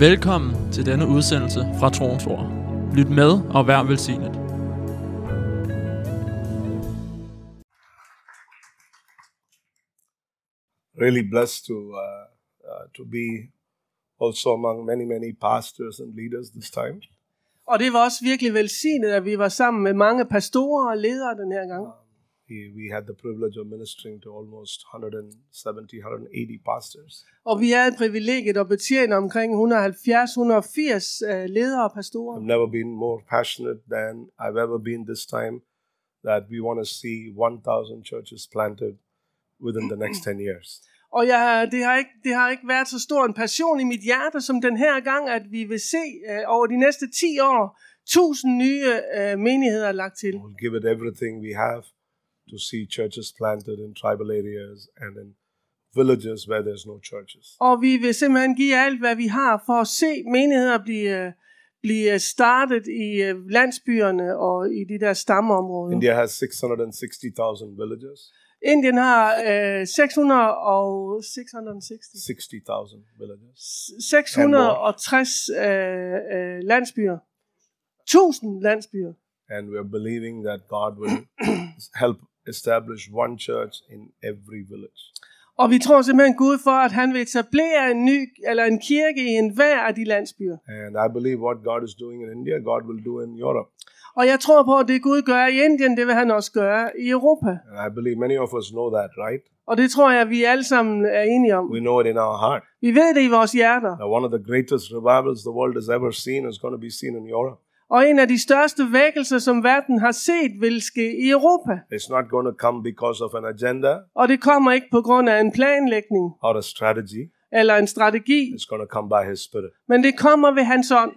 Velkommen til denne udsendelse fra Troens Ord. Lyt med og vær velsignet. really blessed to uh, uh, to be also among many many pastors and leaders this time. Og det var også virkelig velsignet, at vi var sammen med mange pastorer og ledere den her gang. We, had the privilege of ministering to almost 170, 180 pastors. Og vi havde privilegiet at betjene omkring 170-180 øh, ledere og pastorer. I've never been more passionate than I've ever been this time that we want to see 1,000 churches planted within the next 10 years. Og jeg, det, har ikke, det har ikke været så stor en passion i mit hjerte som den her gang, at vi vil se øh, over de næste 10 år 1000 nye øh, menigheder lagt til. We'll give it everything we have to see churches planted in tribal areas and in villages where there's no churches. Og vi vil simpelthen give alt, hvad vi har for at se menigheder blive, blive startet i øh, landsbyerne og i de der stammeområder. India has 660,000 villages. Indien har øh, 600 og 660, 60,000 villages. 660 øh, øh, landsbyer. 1000 landsbyer. And we're believing that God will help establish one church in every village. Og vi tror simpelthen Gud for, at han vil etablere en ny, eller en kirke i enhver af de landsbyer. And I believe what God is doing in India, God will do in Europe. Og jeg tror på, at det Gud gør i Indien, det vil han også gøre i Europa. And I believe many of us know that, right? Og det tror jeg, vi alle sammen er enige om. We know it in our heart. Vi ved det i vores hjerter. That one of the greatest revivals the world has ever seen is going to be seen in Europe. Og en af de største vækkelser, som verden har set, vil ske i Europa. It's not going to come because of an agenda Og det kommer ikke på grund af en planlægning or a strategy. eller en strategi, It's going to come by His Spirit. men det kommer ved hans ånd.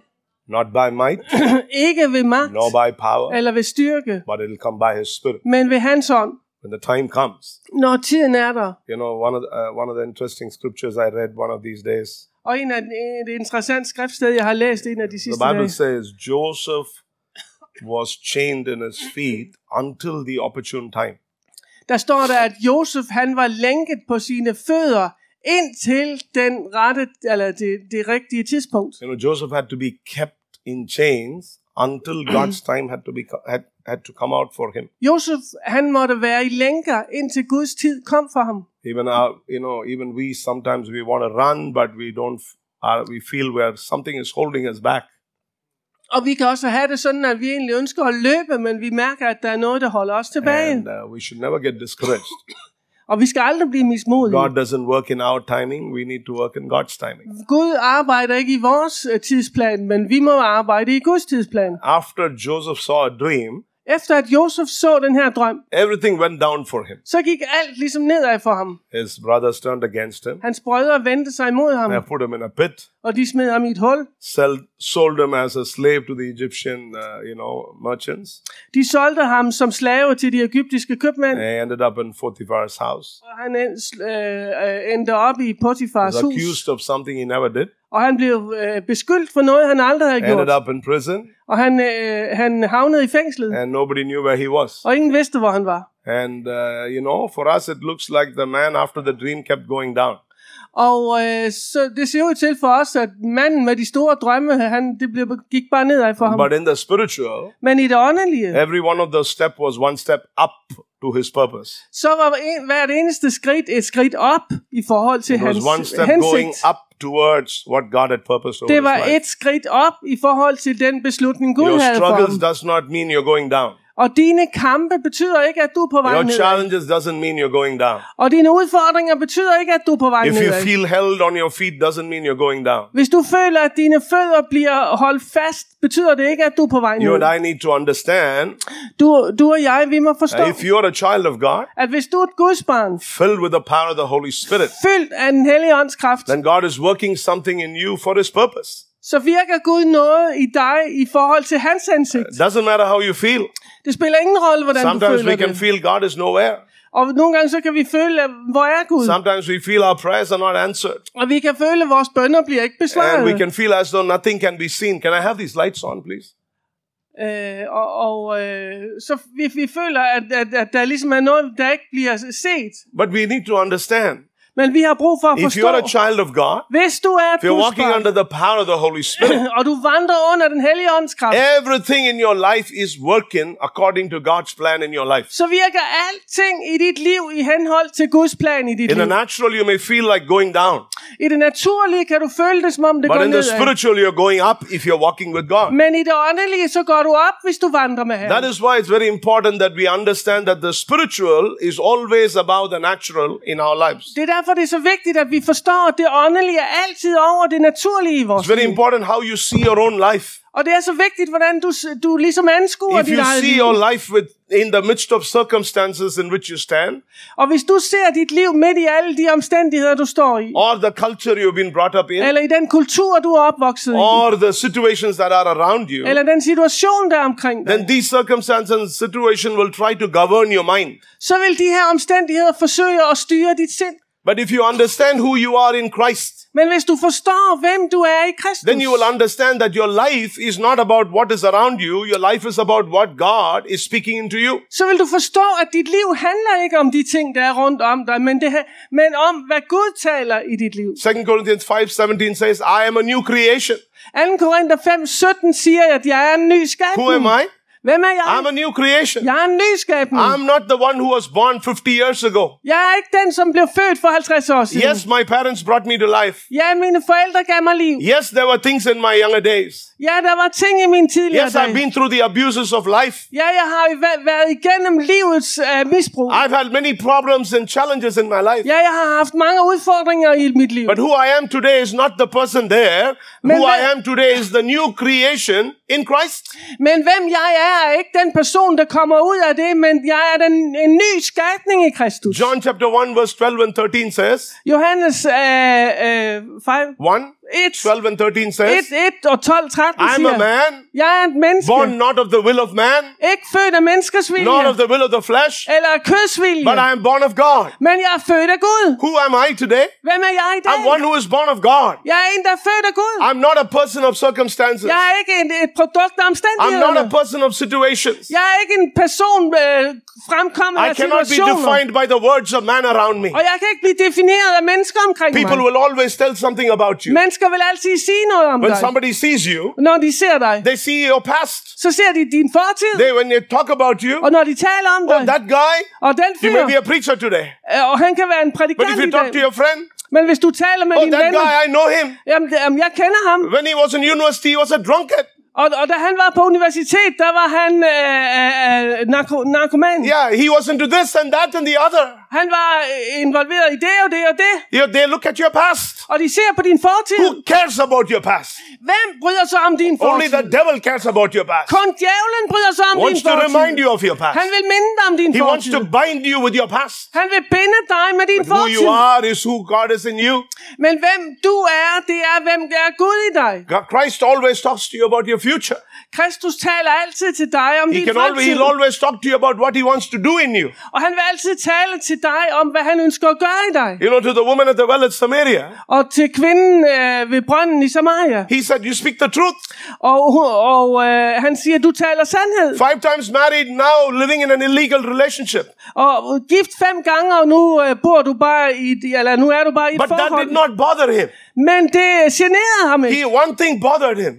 Not by might, Ikke ved magt nor by power, eller ved styrke, but it'll come by His Spirit. men ved hans ånd. When the time comes, Når tiden er der. you know, one of the, uh, one of the interesting scriptures I read one of these days. Og en af de- et interessant skriftsted, jeg har læst en af de The sidste Bible dage. says Joseph was chained in his feet until the opportune time. Der står der, at Josef han var lænket på sine fødder indtil den rette, eller det, det rigtige tidspunkt. You know, Joseph had to be kept in chains until God's time had to be had, had to come out for him. Josef han måtte være i lænker indtil Guds tid kom for ham. Even our, you know, even we sometimes we want to run, but we don't. Uh, we feel where something is holding us back. Og vi kan også have det sådan, at vi egentlig ønsker at løbe, men vi mærker, at der er noget, der holder os tilbage. And uh, we should never get discouraged. Og vi skal aldrig blive mismodige. God doesn't work in our timing. We need to work in God's timing. Gud arbejder ikke i vores øh, tidsplan, men vi må arbejde i Guds tidsplan. After Joseph saw a dream, Efter at Josef så den her drøm, everything went down for him. så gik alt ligesom nedad for ham. His brothers turned against him. Hans brødre vendte sig imod ham, They put him in a pit, og de smed ham i et hul. sell, sold him as a slave to the Egyptian, uh, you know, merchants. De solgte ham som slave til de egyptiske købmænd, They ended up in Potiphar's house. og han end- øh, øh, endte op i Potifars hus. accused of something he never did. Og han blev øh, beskyldt for noget, han aldrig havde Ended gjort. up in prison, Og han, øh, han havnede i fængslet, and nobody knew where he was. og ingen vidste, hvor han var. And uh, you know, for us, it looks like the man after the dream kept going down. Og øh, så det ser ud til for os, at manden med de store drømme, han, det blev, gik bare nedad for ham. But in the spiritual, Men i det åndelige, every one of those steps was one step up to his purpose. så var en, hvert eneste skridt et skridt op i forhold til It was hans one step going hensigt. up towards what God had purposed over Det his var life. et skridt op i forhold til den beslutning, Gud Your havde for struggles ham. does not mean you're going down. Og dine kampe betyder ikke, at du er på vej Your nedad. challenges doesn't mean you're going down. Og dine udfordringer betyder ikke, at du er på vej If you nedad. feel held on your feet, doesn't mean you're going down. Hvis du føler, at dine fødder bliver holdt fast, betyder det ikke, at du er på vej You and nedad. I need to understand Du, du og jeg, vi må forstå, that if you're a child of God, at hvis du er et Guds barn, filled with the power of the Holy Spirit, fyldt af den hellige ånds kraft, then God is working something in you for His purpose. Så virker Gud noget i dig i forhold til hans ansigt. Doesn't matter how you feel. Det spiller ingen rolle, hvordan du Sometimes føler we can det. feel God is nowhere. Og nogle gange så kan vi føle, hvor er Gud? Sometimes we feel our prayers are not answered. Og vi kan føle, at vores bønner bliver ikke And we besvaret. can feel as though nothing can be seen. Can I have these lights on, please? Øh, og og øh, så vi, vi føler, at, at, at der ligesom er noget, der ikke bliver set. But we need to understand Men vi har brug for at If forstå, you're a child of God, hvis du er if you're walking under the power of the Holy Spirit, og du vandrer under den hellige åndskraft, everything in your life is working according to God's plan in your life. så virker alting i dit liv i henhold til Guds plan i dit In the liv. natural, you may feel like going down, I det naturlige kan du føle det, som om det but går in the nedad. spiritual, you're going up if you're walking with God. Men i det åndelige, så går du op, hvis du vandrer med That Herren. is why it's very important that we understand that the spiritual is always above the natural in our lives. Det er derfor, det er så vigtigt, at vi forstår, at det åndelige er altid over det naturlige i vores It's very liv. important how you see your own life. Og det er så vigtigt, hvordan du, du ligesom anskuer If dit you eget see liv. your life with, in the midst of circumstances in which you stand, Og hvis du ser dit liv midt i alle de omstændigheder, du står i, or the culture you've been brought up in, eller i den kultur, du er opvokset i, or the situations that are around you, eller den situation, der er omkring dig, then these circumstances and situation will try to govern your mind. så vil de her omstændigheder forsøge at styre dit sind. But if you understand who you are in Christ, Men hvis du forstår, hvem du er i Kristus, then you will understand that your life is not about what is around you, your life is about what God is speaking into you. så vil du forstå, at dit liv handler ikke om de ting, der er rundt om dig, men, det, men om, hvad Gud taler i dit liv. 2 Corinthians 5:17 says, I am a new creation. 2. Korinther 5, 17 siger, at jeg er en ny skabning. Who am I? Hvem er jeg? I'm a new creation. Jeg er en ny skabning. I'm not the one who was born 50 years ago. Jeg er ikke den, som blev født for 50 år siden. Yes, my parents brought me to life. Ja, mine forældre gav mig liv. Yes, there were things in my younger days. Ja, der var ting i mine tidligere Yes, I've dage. been through the abuses of life. Ja, jeg har været igennem livets uh, misbrug. I've had many problems and challenges in my life. Ja, jeg har haft mange udfordringer i mit liv. But who I am today is not the person there. Men Who I hvad- am today is the new creation in Christ. Men hvem jeg er, er ikke den person, der kommer ud af det, men jeg er den, en ny skabning i Kristus. John chapter 1 verse 12 and 13 says, Johannes øh, øh, 5, 1, 1, 12 and 13 says, 1, 1 og 12, 13 I am siger, a man jeg er et menneske, born not of the will of man, ikke født af menneskers vilje, nor of the will of the flesh, eller af kødsvilje, but I am born of God. men jeg er født af Gud. Who am I today? Hvem er jeg i dag? I'm one who is born of God. Jeg er en, der er født af Gud. I'm not a person of circumstances. Jeg er ikke et, et produkt af I'm not omstændighederne. a person of situations. Jeg er ikke en person øh, fremkommet I af cannot be situationer. defined by the words of man around me. Og jeg kan ikke blive defineret af mennesker omkring People mig. will always tell something about you. Mennesker vil altid sige noget om When dig. somebody sees you, Når de ser dig, they see your past. så ser de din fortid. They when they talk about you, Og når de taler om oh dig, that guy, og den he fyr, may be a preacher today. øh, og han kan være en But prædikant if i you talk to dag. your friend, Men hvis du taler med oh dine that venner, guy, I know him. jamen, det- jamen jeg kender ham. When he was in university, he was a drunkard. Og, og da han var på universitet, der var han øh, øh, øh, narko, narkoman. Yeah, he was into this and that and the other. Han var øh, involveret i det og det og det. You they look at your past. Og de ser på din fortid. Who cares about your past? Hvem bryder sig om din Only the fortid? devil cares about your past. Kun djævlen bryder sig om din Wants to remind fortid. you of your past. Han vil minde dig om din He wants fortid. to bind you with your past. Han vil binde dig med din Who you fortid. are is who God is in you. Men hvem du er, det er hvem der er Gud i dig. God, Christ always talks to you about your future. Kristus taler altid til dig om He din can always, fremtid. he'll always talk to you about what he wants to do in you. Og han vil altid tale til dig om, hvad han ønsker at gøre i dig. You know, to the woman at the well at Samaria, Og til kvinden øh, ved brønden i Samaria. he said, You speak the truth. Og, og øh, han siger, du taler sandhed. Five times married, now living in an illegal relationship. Og gift fem gange, og nu øh, bor du bare i, eller nu er du bare i et But that forhold. did not bother him. Men det generede ham ikke. He one thing bothered him.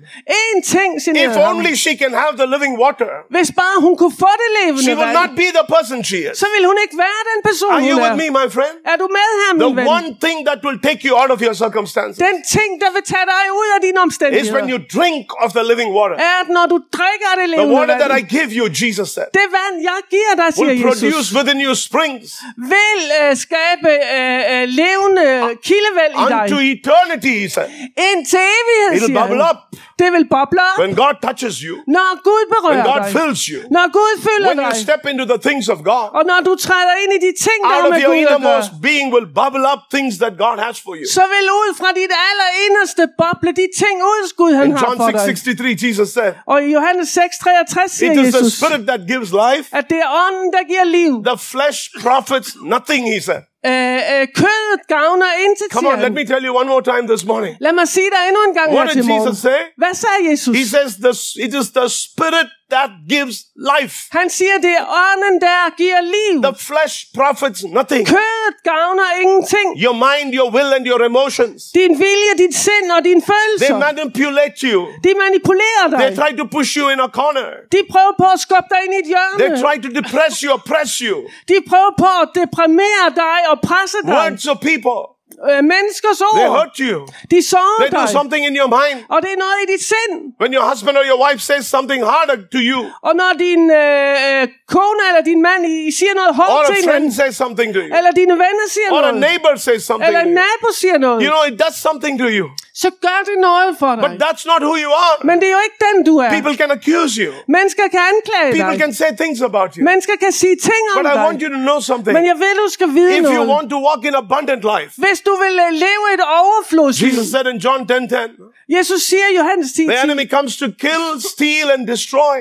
En ting If generede ham. only she can have the living water, Hvis bare hun kunne få det levende she will vand, not be the person she is. så vil hun ikke være den person, Are you hun with me, my friend? Er du med her, The min ven? one thing that will take you out of your circumstances Den ting, der vil tage dig ud af dine is omstændigheder, when you drink of the living water. er, at når du drikker det The levende water that I vand, give you, Jesus said, det vand, jeg giver dig, siger will produce Jesus, within you springs vil øh, skabe øh, øh, levende kildevæld i dig. unto eternity, he said. Ind til evighed, It'll siger bubble han. up Det vil boble op, when God touches you, når Gud when berører God dig. fills you, Når Gud fylder when you dig. step into the things of God. Og når du træder ind i de ting, der Out of med your Gud at gøre, innermost being will bubble up things that God has for you. så vil ud fra dit allerinderste boble de ting ud, Gud han In har John for dig. 6:63, Jesus said, Og i Johannes 6:63 siger "It is the Jesus, Spirit that gives life; at det er ånden, der giver liv. the flesh profits nothing." He said. Øh, øh, kødet gavner intet, Come on, let me tell you one more time this morning. Lad mig sige dig endnu en gang What her did til morgen. Jesus say? Hvad sagde Jesus? He says, "The it is the Spirit that gives life. Han siger, det er ånden, der giver liv. The flesh profits nothing. Kødet gavner ingenting. Your mind, your will, and your emotions. Din vilje, dit sind og dine They følelser, manipulate you. de manipulerer They dig. try to push you in a corner. De prøver på at skubbe dig ind i et They hjørne. try to depress you, oppress you. De prøver på at deprimere dig og presse dig. Words of people, Øh, menneskers they ord, hurt you. de sårer They do dig. something in your mind. Og det er noget i dit sind. When your husband or your wife says something harder to you, Og når din øh, øh, kone eller din mand I, I siger noget or hårdt a til friend hinanden, says something to you, eller dine venner siger or a noget, neighbor says something eller en to you, nabo siger noget, you know, it does something to you. Så gør det noget for dig. But that's not who you are. Men det er jo ikke den, du er. People can accuse you. Mennesker kan anklage People dig. can say things about you. Mennesker kan sige ting om But I want dig. you to know something. Men jeg vil, du skal vide If you noget. want to walk in abundant life, Hvis du vil øh, leve et overflodsliv. Jesus said in John 10:10, Jesus siger i Johannes 10, the enemy comes to kill, steal, and destroy.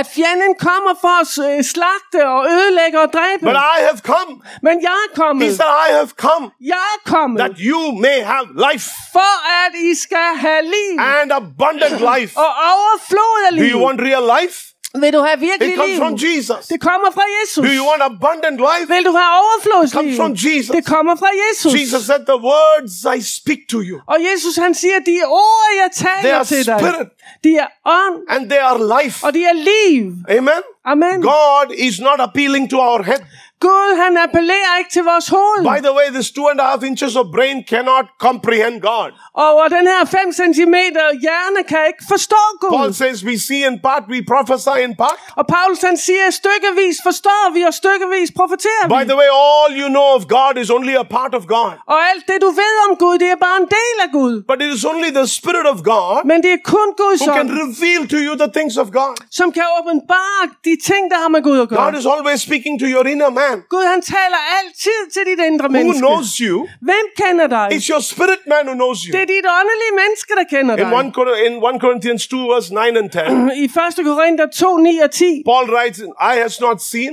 at fjenden kommer for at øh, slagte og ødelægge og dræbe. But I have come. Men jeg er He kommet. said, I have come Jeg er kommet. that you may have life For at I skal have liv. and abundant life. Og overflod af Do you want real life? Vil du have virkelig It comes liv? from Jesus. Det kommer fra Jesus. Do you want abundant life? Vil du have overflodsliv? Comes from Jesus. Det kommer fra Jesus. Jesus said, The words I speak to you, Og Jesus han siger, de ord, jeg they taler are til dig, spirit de er ånd, and they are life. og de er liv. Amen. Amen. God is not appealing to our head. Gud, han appellerer ikke til vores hoved. By the way, this two and a half inches of brain cannot comprehend God. Og den her 5 cm hjerne kan ikke forstå Paul Gud. says we see in part, we prophesy in part. Og Paulus han siger, stykkevis forstår vi, og stykkevis profeterer By vi. the way, all you know of God is only a part of God. Og alt det, du ved om Gud, det er bare en del af Gud. But it is only the Spirit of God Men det er kun Guds who can ånd, reveal to you the things of God. som kan åbenbare de ting, der har med Gud at gøre. God is always speaking to your inner man. Gud, han taler altid til dit indre Who menneske. knows you? Hvem kender dig? It's your spirit man who knows Det you. er dit åndelige menneske, der kender In 1, dig. Cor- in 1 Corinthians 2, verse 9 and 10, I 1. Korinther 2, 9 og 10 Paul writes, Eye has not seen,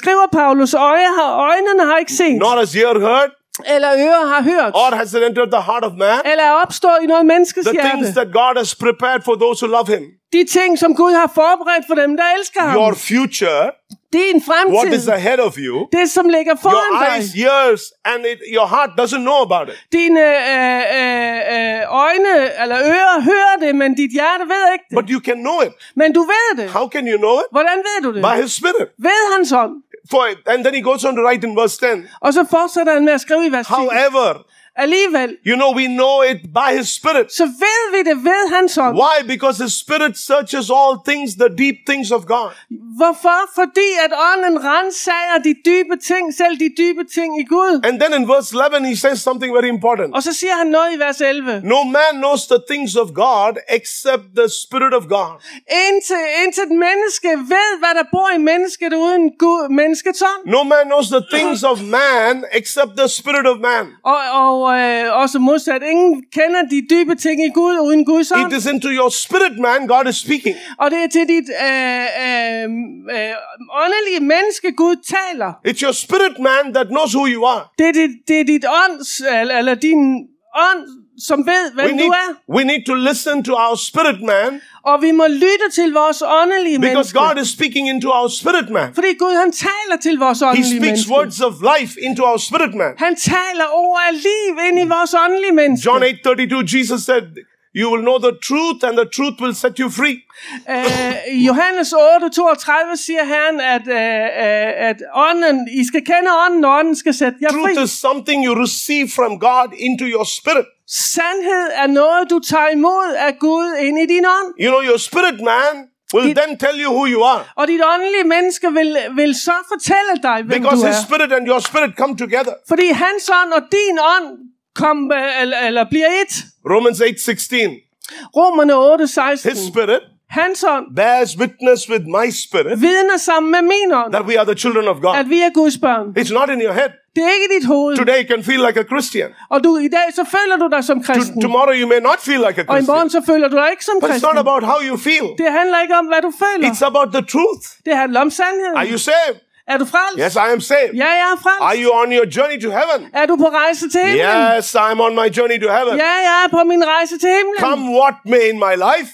skriver Paulus, øje har, øjnene har ikke set, nor has ear heard, eller ører har hørt, or has it entered the heart of man. eller er opstået i noget menneskes The things hjerte. that God has prepared for those who love Him. De ting, som Gud har forberedt for dem, der elsker ham. Your future, Din what is fremtid. ahead of you, Det, som ligger your foran dig. eyes, ears, and it, your heart doesn't know about it. Dine øh, øh, øh, øjne eller ører hører det, men dit hjerte ved ikke det. But you can know it. Men du ved det. How can you know it? Hvordan ved du det? By His Spirit. Ved hans ånd. For and then he goes on to write in verse 10. Og så fortsætter han med at skrive i vers 10. However, Alligevel, you know, we know it by His Spirit. så ved vi det ved hans ånd. Why? Because His Spirit searches all things, the deep things of God. Hvorfor? Fordi at ånden rensager de dybe ting, selv de dybe ting i Gud. And then in verse 11, he says something very important. Og så siger han noget i vers 11. No man knows the things of God except the Spirit of God. Indtil, indtil et menneske ved, hvad der bor i mennesket uden Gud, menneskets ånd. No man knows the things of man except the Spirit of man. Og, og øh, også modsat, ingen kender de dybe ting i Gud uden Guds ånd. It is into your spirit man God is speaking. Og det er til dit øh, øh, øh, åndelige menneske, Gud taler. It's your spirit man that knows who you are. Det er dit, det er dit ånds, eller, eller din ånd, som ved, We hvem need, du er. we need to listen to our spirit man Og vi må lytte til vores åndelige because menneske. God is speaking into our spirit man. Fordi Gud, han taler til vores He åndelige speaks menneske. words of life into our spirit man. Han taler ord af liv ind i vores åndelige menneske. John 8:32 Jesus said, "You will know the truth and the truth will set you free." I Johannes 8, 32 siger Herren, at, øh, at ånden, I skal kende ånden, og ånden skal sætte jer fri. Truth is something you receive from God into your spirit. Sandhed er noget, du tager imod af Gud ind i din ånd. You know, your spirit man will Did- then tell you who you are. Og dit åndelige menneske vil, vil så fortælle dig, hvem Because du his er. spirit and your spirit come together. Fordi hans ånd og din ånd kom, øh, eller, eller bliver et. Romans 8:16. Romerne 8, 16. His spirit Hans ånd bears witness with my spirit vidner sammen med min ånd, that we are the children of God. at vi er Guds børn. It's not in your head. Det er ikke dit hoved. Today you can feel like a Christian. Og du, i dag så føler du dig som To- kristen. tomorrow you may not feel like a Og i morgen Christian. så føler du dig ikke som But it's kristen. not about how you feel. Det handler ikke om, hvad du føler. It's about the truth. Det handler om sandheden. Are you saved? Er du frelst? Yes, I am saved. Ja, jeg er Are frelst. you on your journey to heaven? Er du på rejse til himlen? Yes, I'm on my journey to heaven. Ja, jeg er på min rejse til himlen. Come what may in my life,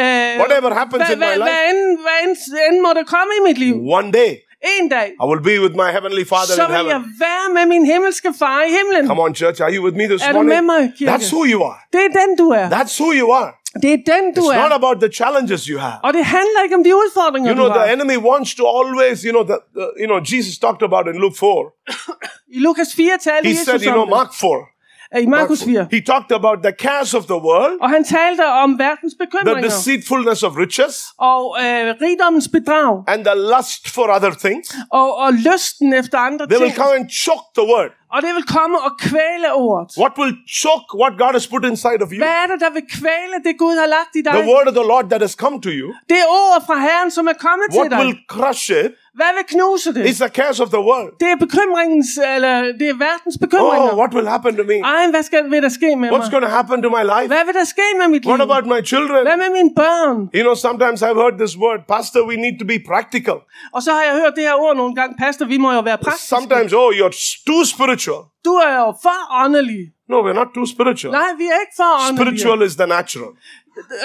Øh, Whatever happens hvad, in my life. hvad, end, hvad end, end må der komme i mit liv. One day, En dag, I will be with my heavenly Father in heaven. være med min himmelske far i himlen. Come on, church. Are you with me this Er du med morning? mig, kirke? That's who you are. Det er den, du. That's who you are. Det er den, du It's not about the challenges you have. Og det ikke om de udfordringer, You know, du the har. enemy wants to always, you know, the, the, you know, Jesus talked about in Luke 4. I Lukas 4 talte He Jesus said, you know. Mark 4. I Markus 4. He talked about the cares of the world, Og han talte om verdens the deceitfulness of riches, og øh, rigdommens bedrag. and the lust for other things. Og, og lysten efter andre They will come and choke the word. Og det vil komme og kvæle ordet. What will choke what God has put inside of you? Hvad er det, der vil kvæle det, Gud har lagt i dig? The word of the Lord that has come to you. Det ord fra Herren, som er kommet What til dig. will crush it Hvad vil knuse det? is the cares of the world. Det er bekymringens, eller det er verdens bekymringer. Oh, what will happen to me? Ej, hvad skal, vil der ske med What's mig? going to happen to my life? Hvad vil der ske med mit liv? What about my children? Hvad med mine børn? You know, sometimes I've heard this word, Pastor, we need to be practical. Og så har jeg hørt det her ord nogle gange, pastor, vi må jo være praktiske. Sometimes, oh, you're too spiritual. Du er jo for åndelig. No, we're not too spiritual. Nej, vi er ikke for åndelige. Spiritual is the natural.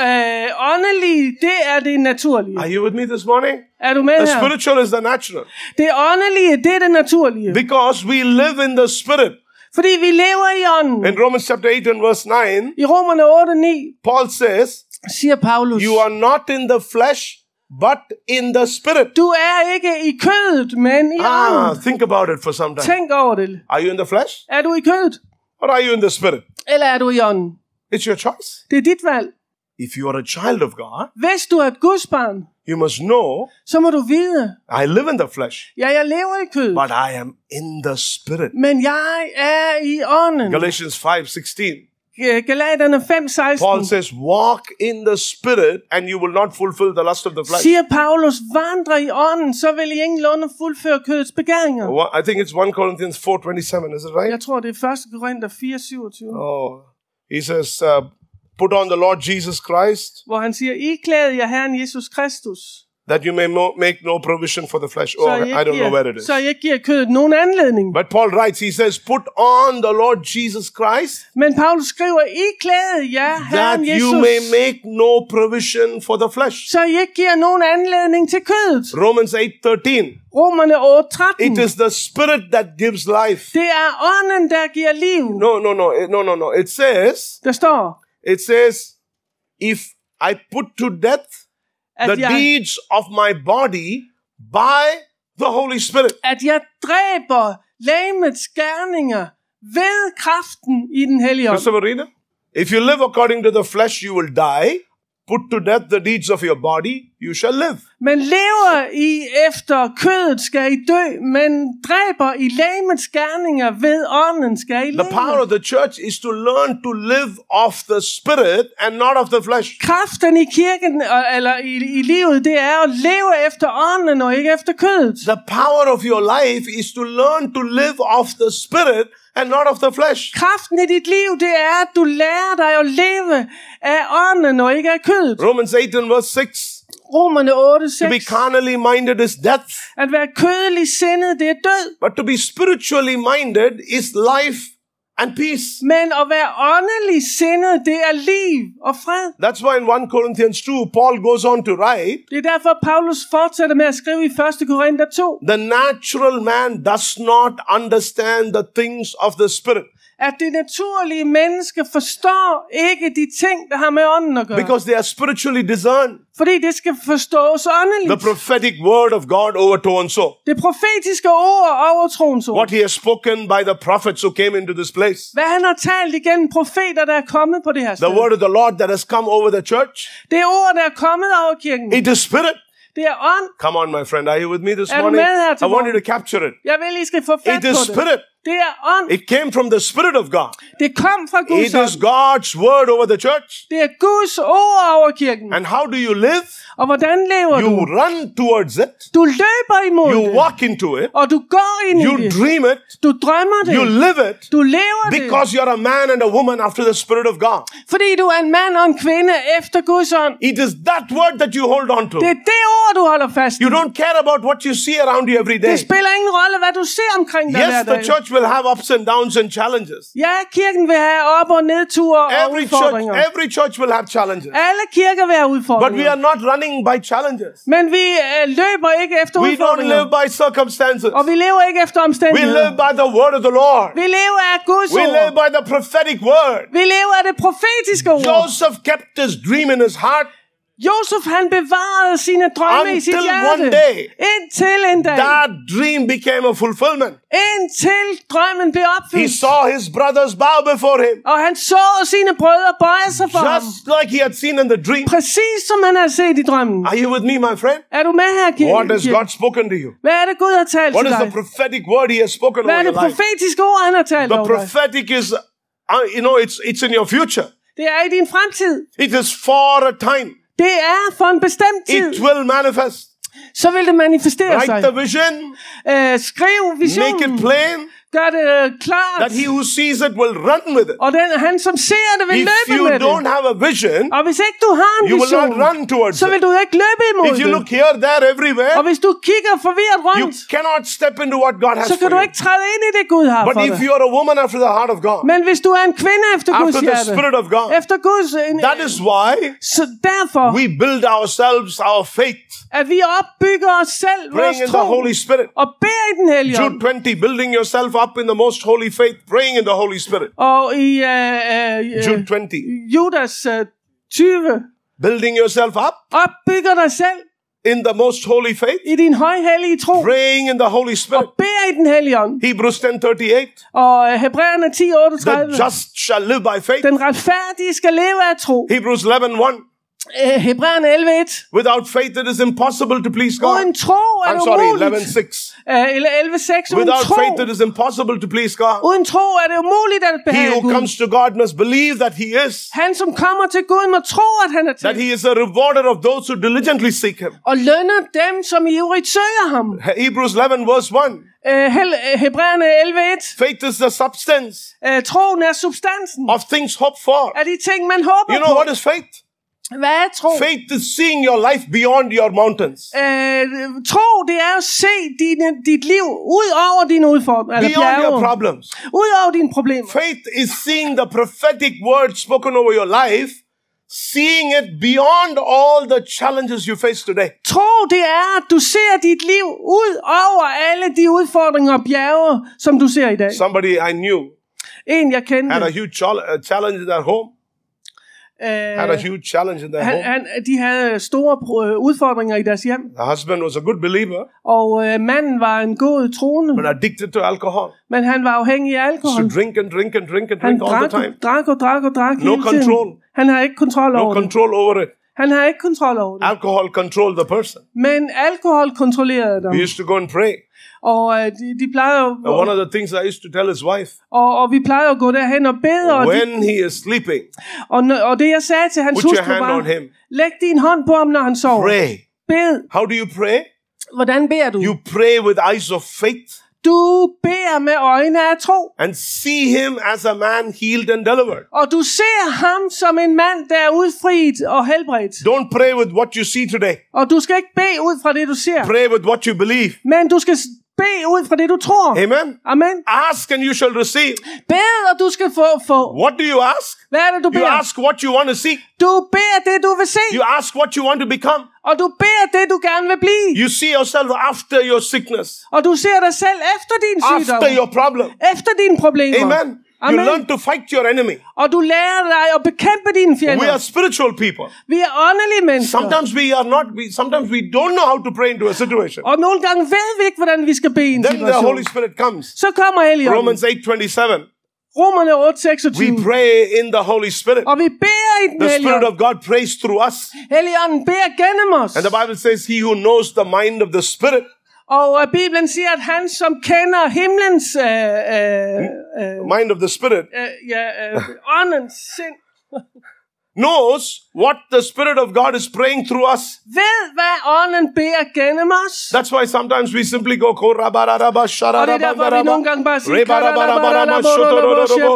Øh, åndelige, det er det naturlige. Are you with me this morning? Er du med The her? spiritual is the natural. Det åndelige, det er det naturlige. Because we live in the spirit. Fordi vi lever i ånden. In Romans chapter 8 and verse 9, I Romerne 8, 9 Paul says, siger Paulus, You are not in the flesh, but in the spirit. du er ikke i kødet, men i Ah, ånden. think about it for some time. Tænk over det. Are you in the flesh Er du i kødet, or are you in the spirit? eller er du i ånden? It's your choice. Det er dit valg. If you are a child of God, Hvis du er et Guds barn, you must know så må du vide, I live in the flesh, ja, jeg lever i kødet, but I am in the spirit. men jeg er i ånden. Galatians 5 16. Galaterne 5, 16 Paul says, Walk in the spirit, and you will not fulfill the lust of the flesh. siger Paulus, vandre i ånden, så vil I ingenlunde fuldføre kødets begæringer. I think it's 1 Corinthians 4 27, is it right? Jeg tror, det er 1. Korinther 4, 27, Oh, he says, uh, Put on the Lord Jesus Christ, hvor han siger, I klæder jer Herren Jesus Kristus, that you may make no provision for the flesh. Oh, I don't know where it is. giver, så I ikke giver kødet nogen anledning. But Paul writes, he says, Put on the Lord Jesus Christ, Men Paulus skriver, I that you may make no provision for the flesh. så I ikke giver nogen anledning til kødet. Romans 8 13. Romerne 8, 13. It is the spirit that gives life. Det er ånden, der giver liv. No, no, no, no, no, no. It says, Der står, it says, if I put to death at the jeg, deeds of my body by the Holy Spirit. at jeg dræber lægemets gerninger ved kraften i den hellige ånd. Read it. If you live according to the flesh, you will die. Put to death the deeds of your body, you shall live. Men lever I efter kødet, skal I dø, men dræber I lægemets gerninger ved ånden, skal I The power leve. of the church is to learn to live off the spirit and not of the flesh. Kraften i kirken, og- eller i, i livet, det er at leve efter ånden og ikke efter kødet. The power of your life is to learn to live off the spirit and not of the flesh. Kraften i dit liv, det er, at du lærer dig at leve af ånden og ikke af kødet. Romans 8 and verse 6. Romerne 8, To be carnally minded is death, At være kødelig sindet, det er død. but to be spiritually minded is life and peace. Men at være åndelig sindet, det er liv og fred. That's why in 1 Corinthians 2, Paul goes on to write, Det er derfor, Paulus fortsætter med at skrive i 1. Korinther 2, the natural man does not understand the things of the spirit at det naturlige menneske forstår ikke de ting, der har med ånden at gøre. because they are spiritually discerned. Fordi det skal forstås The åndeligt. prophetic word of God over to and so. Det profetiske ord over troens ord. What he has spoken by the prophets who came into this place. Hvad han har talt igennem profeter, der er kommet på det her The sted. word of the Lord that has come over the church. Det ord, der er kommet over kirken. It is spirit. Det er ånd. Come on, my friend. Are you with me this morning? I want you to capture it. Jeg vil, I skal få fat It på is det. spirit. Det er ånd. It came from the spirit of God. Det kom fra Guds It is ånd. God's word over the church. Det er Guds ord over kirken. And how do you live? Og hvordan lever You du? run towards it. Du løber imod You det. walk into it. Og du går ind i You dream it. Du drømmer det. You live it. Du lever det. Because you're a man and a woman after the spirit of God. Fordi du er en mand og en kvinde efter Guds ånd. It is that word that you hold on to. Det er det ord, du holder fast i. You don't care about what you see around you every day. Det spiller ingen rolle, hvad du ser omkring dig hver Yes, the church will have ups and downs and challenges. Ja, kirken vil have op- og nedture og Every church, every church will have challenges. Alle kirker vil have But we are not running by challenges. Men vi øh, løber ikke efter We don't live by circumstances. Og vi lever ikke efter We live by the word of the Lord. Vi lever af Guds We live by the prophetic word. Vi lever af det profetiske ord. Joseph kept his dream in his heart. Josef han bevarede sine drømme i sit Until hjerte. one day, Indtil en dag. That dream became a fulfillment. Indtil drømmen blev He opfyldt. saw his brothers bow before him, Og han så sine brødre bøje sig for ham. just like he had seen in the dream. Præcis som han havde set i drømmen. Are you with me, my friend? Er du med her, Kirke? What has God spoken to you? Hvad er det Gud har talt What til is dig? the prophetic word he has spoken Hvad over er det your life? profetiske ord, han har talt The over dig? prophetic is, uh, you know, it's it's in your future. Det er i din fremtid. It is for a time. Det er for en bestemt tid. It will manifest. Så vil det manifestere sig. Write the vision. Øh, skriv Make visionen. it plain. Det øh, klart. That he who sees it will run with it. Og den, han, som ser det, vil If løbe you med don't det. have a vision, Og hvis ikke du har en you will not run towards så vil it. du ikke løbe imod If you look here, there, everywhere, Og hvis du kigger forvirret you cannot step into what God has så kan du ikke træde ind i det, Gud har But for if you are a woman after the heart of God, Men hvis du er en kvinde efter Guds after the Spirit of God, efter Guds... En, that is why så derfor, we build ourselves our faith, at vi opbygger os selv, vores praying in the Holy Spirit. og beder i den hellige. Jude 20, building yourself up in the most holy faith, praying in the Holy Spirit. Og i uh, uh, Jude 20, Judas uh, 20, building yourself up opbygger dig selv in the most holy faith, i din højhellige tro, praying in the Holy Spirit. og beder i den hellige ånd. Hebrews 10, 38, Og uh, Hebræerne 10, the 38, just shall live by faith. den retfærdige skal leve af tro. Hebrews 11, 1, Uh, Hebræerne 11, 1, without faith it is impossible to please God. uden tro er I'm det sorry, umuligt. 11, 6. Uh, eller 11, 6, uden Without tro, faith it is impossible to please God. uden tro er det umuligt at He behage who Gud. comes to God must believe that He is, Han, som kommer til Gud, må tro, at han er that til. He is a rewarder of those who diligently seek Him. Og lønner dem, som ivrigt søger ham. Hebrews 11, verse 1. Uh, Hel- uh, Hebræerne 11, 1. Faith is the substance Uh, troen er substansen of things hoped for. af de ting, man håber You know på. what is faith? Hvad er tro? Faith is seeing your life beyond your mountains, Øh, tro, det er at se dine, dit liv ud over dine udfordringer. Beyond your problems. Ud over dine problemer. Faith is seeing the prophetic word spoken over your life, seeing it beyond all the challenges you face today. Tro, det er, at du ser dit liv ud over alle de udfordringer og bjerge, som du ser i dag. Somebody I knew En, jeg kendte, had a huge chal- challenge in their home, had a huge challenge in their han, home. han, de havde store øh, udfordringer i deres hjem. The husband was a good believer, Og øh, manden var en god troende, but addicted to alcohol. men han var afhængig af So alkohol. drink and drink and drink and Han drink all the time. drak og drak og drak No hele tiden. control. Han har ikke kontrol No over det. control over it. Han har ikke kontrol over det. Alcohol controlled the person. Men alkohol kontrollerede dem. We used to go and pray. Og øh, de, de plejer jo, And one of the things I used to tell his wife, og, og vi plejer at gå derhen og bede, og, de, when he is sleeping, og, og det jeg sagde til hans hustru var, on him. læg din hånd på ham, når han sover. Pray. Bed. How do you pray? Hvordan beder du? You pray with eyes of faith Du beder med øjne af tro. and see him as a man healed and delivered. Og du ser ham som en mand, der er udfriet og helbredt. Don't pray with what you see today. Og du skal ikke bede ud fra det, du ser. Pray with what you believe. Men du skal bede ud fra det, du tror. Amen. Amen. Ask and you shall receive. Bed, og du skal få, få. What do you ask? Hvad er det, du You beder? ask what you want to see. Du beder det, du vil se. You ask what you want to become. Og du beder det, du gerne vil blive. You see yourself after your sickness, Og du ser dig selv efter din sygdom. after your problem. Efter dine problemer. Amen. You Amen. learn to fight your enemy. Og du lærer dig at bekæmpe dine We are spiritual people. Vi er åndelige mennesker. Sometimes we are not. We, sometimes we don't know how to pray into a situation. Og nogle gange ved vi ikke, hvordan vi skal bede i en Then the. Holy Spirit comes. Så kommer Helligånden. Romans 8:27. Romerne 8, We pray in the Holy Spirit. Og vi beder i den The Spirit of God prays through us. Helligånden beder gennem os. And the Bible says, He who knows the mind of the Spirit, Og uh, Bibelen siger, at han, som kender himlens øh, øh, mind of the Spirit, øh, ja, øh, åndens sind, knows what the Spirit of God is praying through us. ved, hvad ånden beder gennem os. That's why sometimes we simply go "Korabararaba, Og det er derfor, vi nogle gange bare siger, Rebarabarabarama, shotororobo,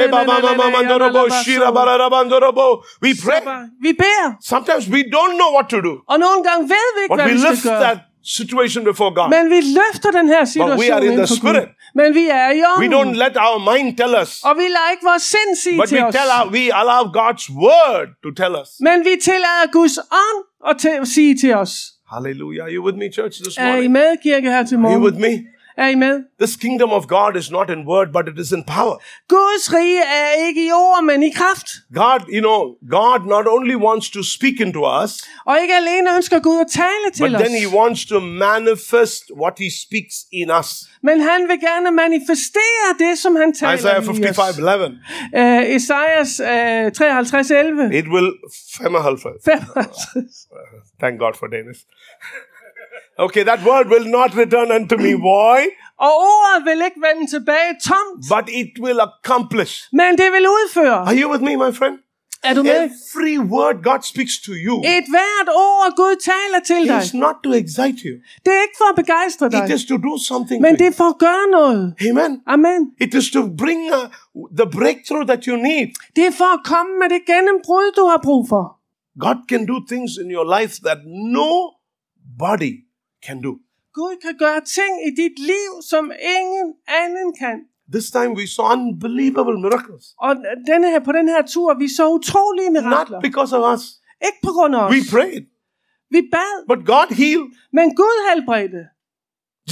rebabamamamandorobo, shirabararabandorobo. We pray. Vi beder, Sometimes we don't know what to do, og nogle gange ved vi ikke, hvad we vi skal lift gøre. that situation before God. Men vi løfter den her situation we are in the Gud. spirit. Men vi er i We ånden. don't let our mind tell us, Og vi lader ikke vores sind sige but til we os. tell our, we allow God's word to tell us. Men vi tillader Guds ånd at sige til os. Hallelujah. Are you with me, church, this Er I morning? med, kirke, her til Are you with morgen? me? Er I med? This kingdom of God is not in word, but it is in power. Guds rige er ikke i ord, men i kraft. God, you know, God not only wants to speak into us, Og ikke alene ønsker Gud at tale but til os. then He wants to manifest what He speaks in us. Men han vil gerne manifestere det, som han taler Isaiah i 55 os. 11. Uh, Esajas uh, 53, 11. It will 55. 55. Thank God for Danish. Okay, that word will not return unto me void, Og ordet vil ikke vende tilbage tomt, but it will accomplish. men det vil udføre. Are you with me, my friend? Er du med? Every word God speaks to you Et hvert ord, Gud taler til dig. is not to excite you. Det er ikke for at begejstre dig, It is to do something. men det er for at gøre noget. Amen. Amen. It is to bring uh, the breakthrough that you need. Det er for at komme med det gennembrud, du har brug for. God can do things in your life that nobody can do. Gud kan gøre ting i dit liv, som ingen anden kan. This time we saw unbelievable miracles. Og denne her, på den her tur, vi så utrolige mirakler. Not because of us. Ikke på grund af os. We prayed, Vi bad, but God healed. men Gud helbredte.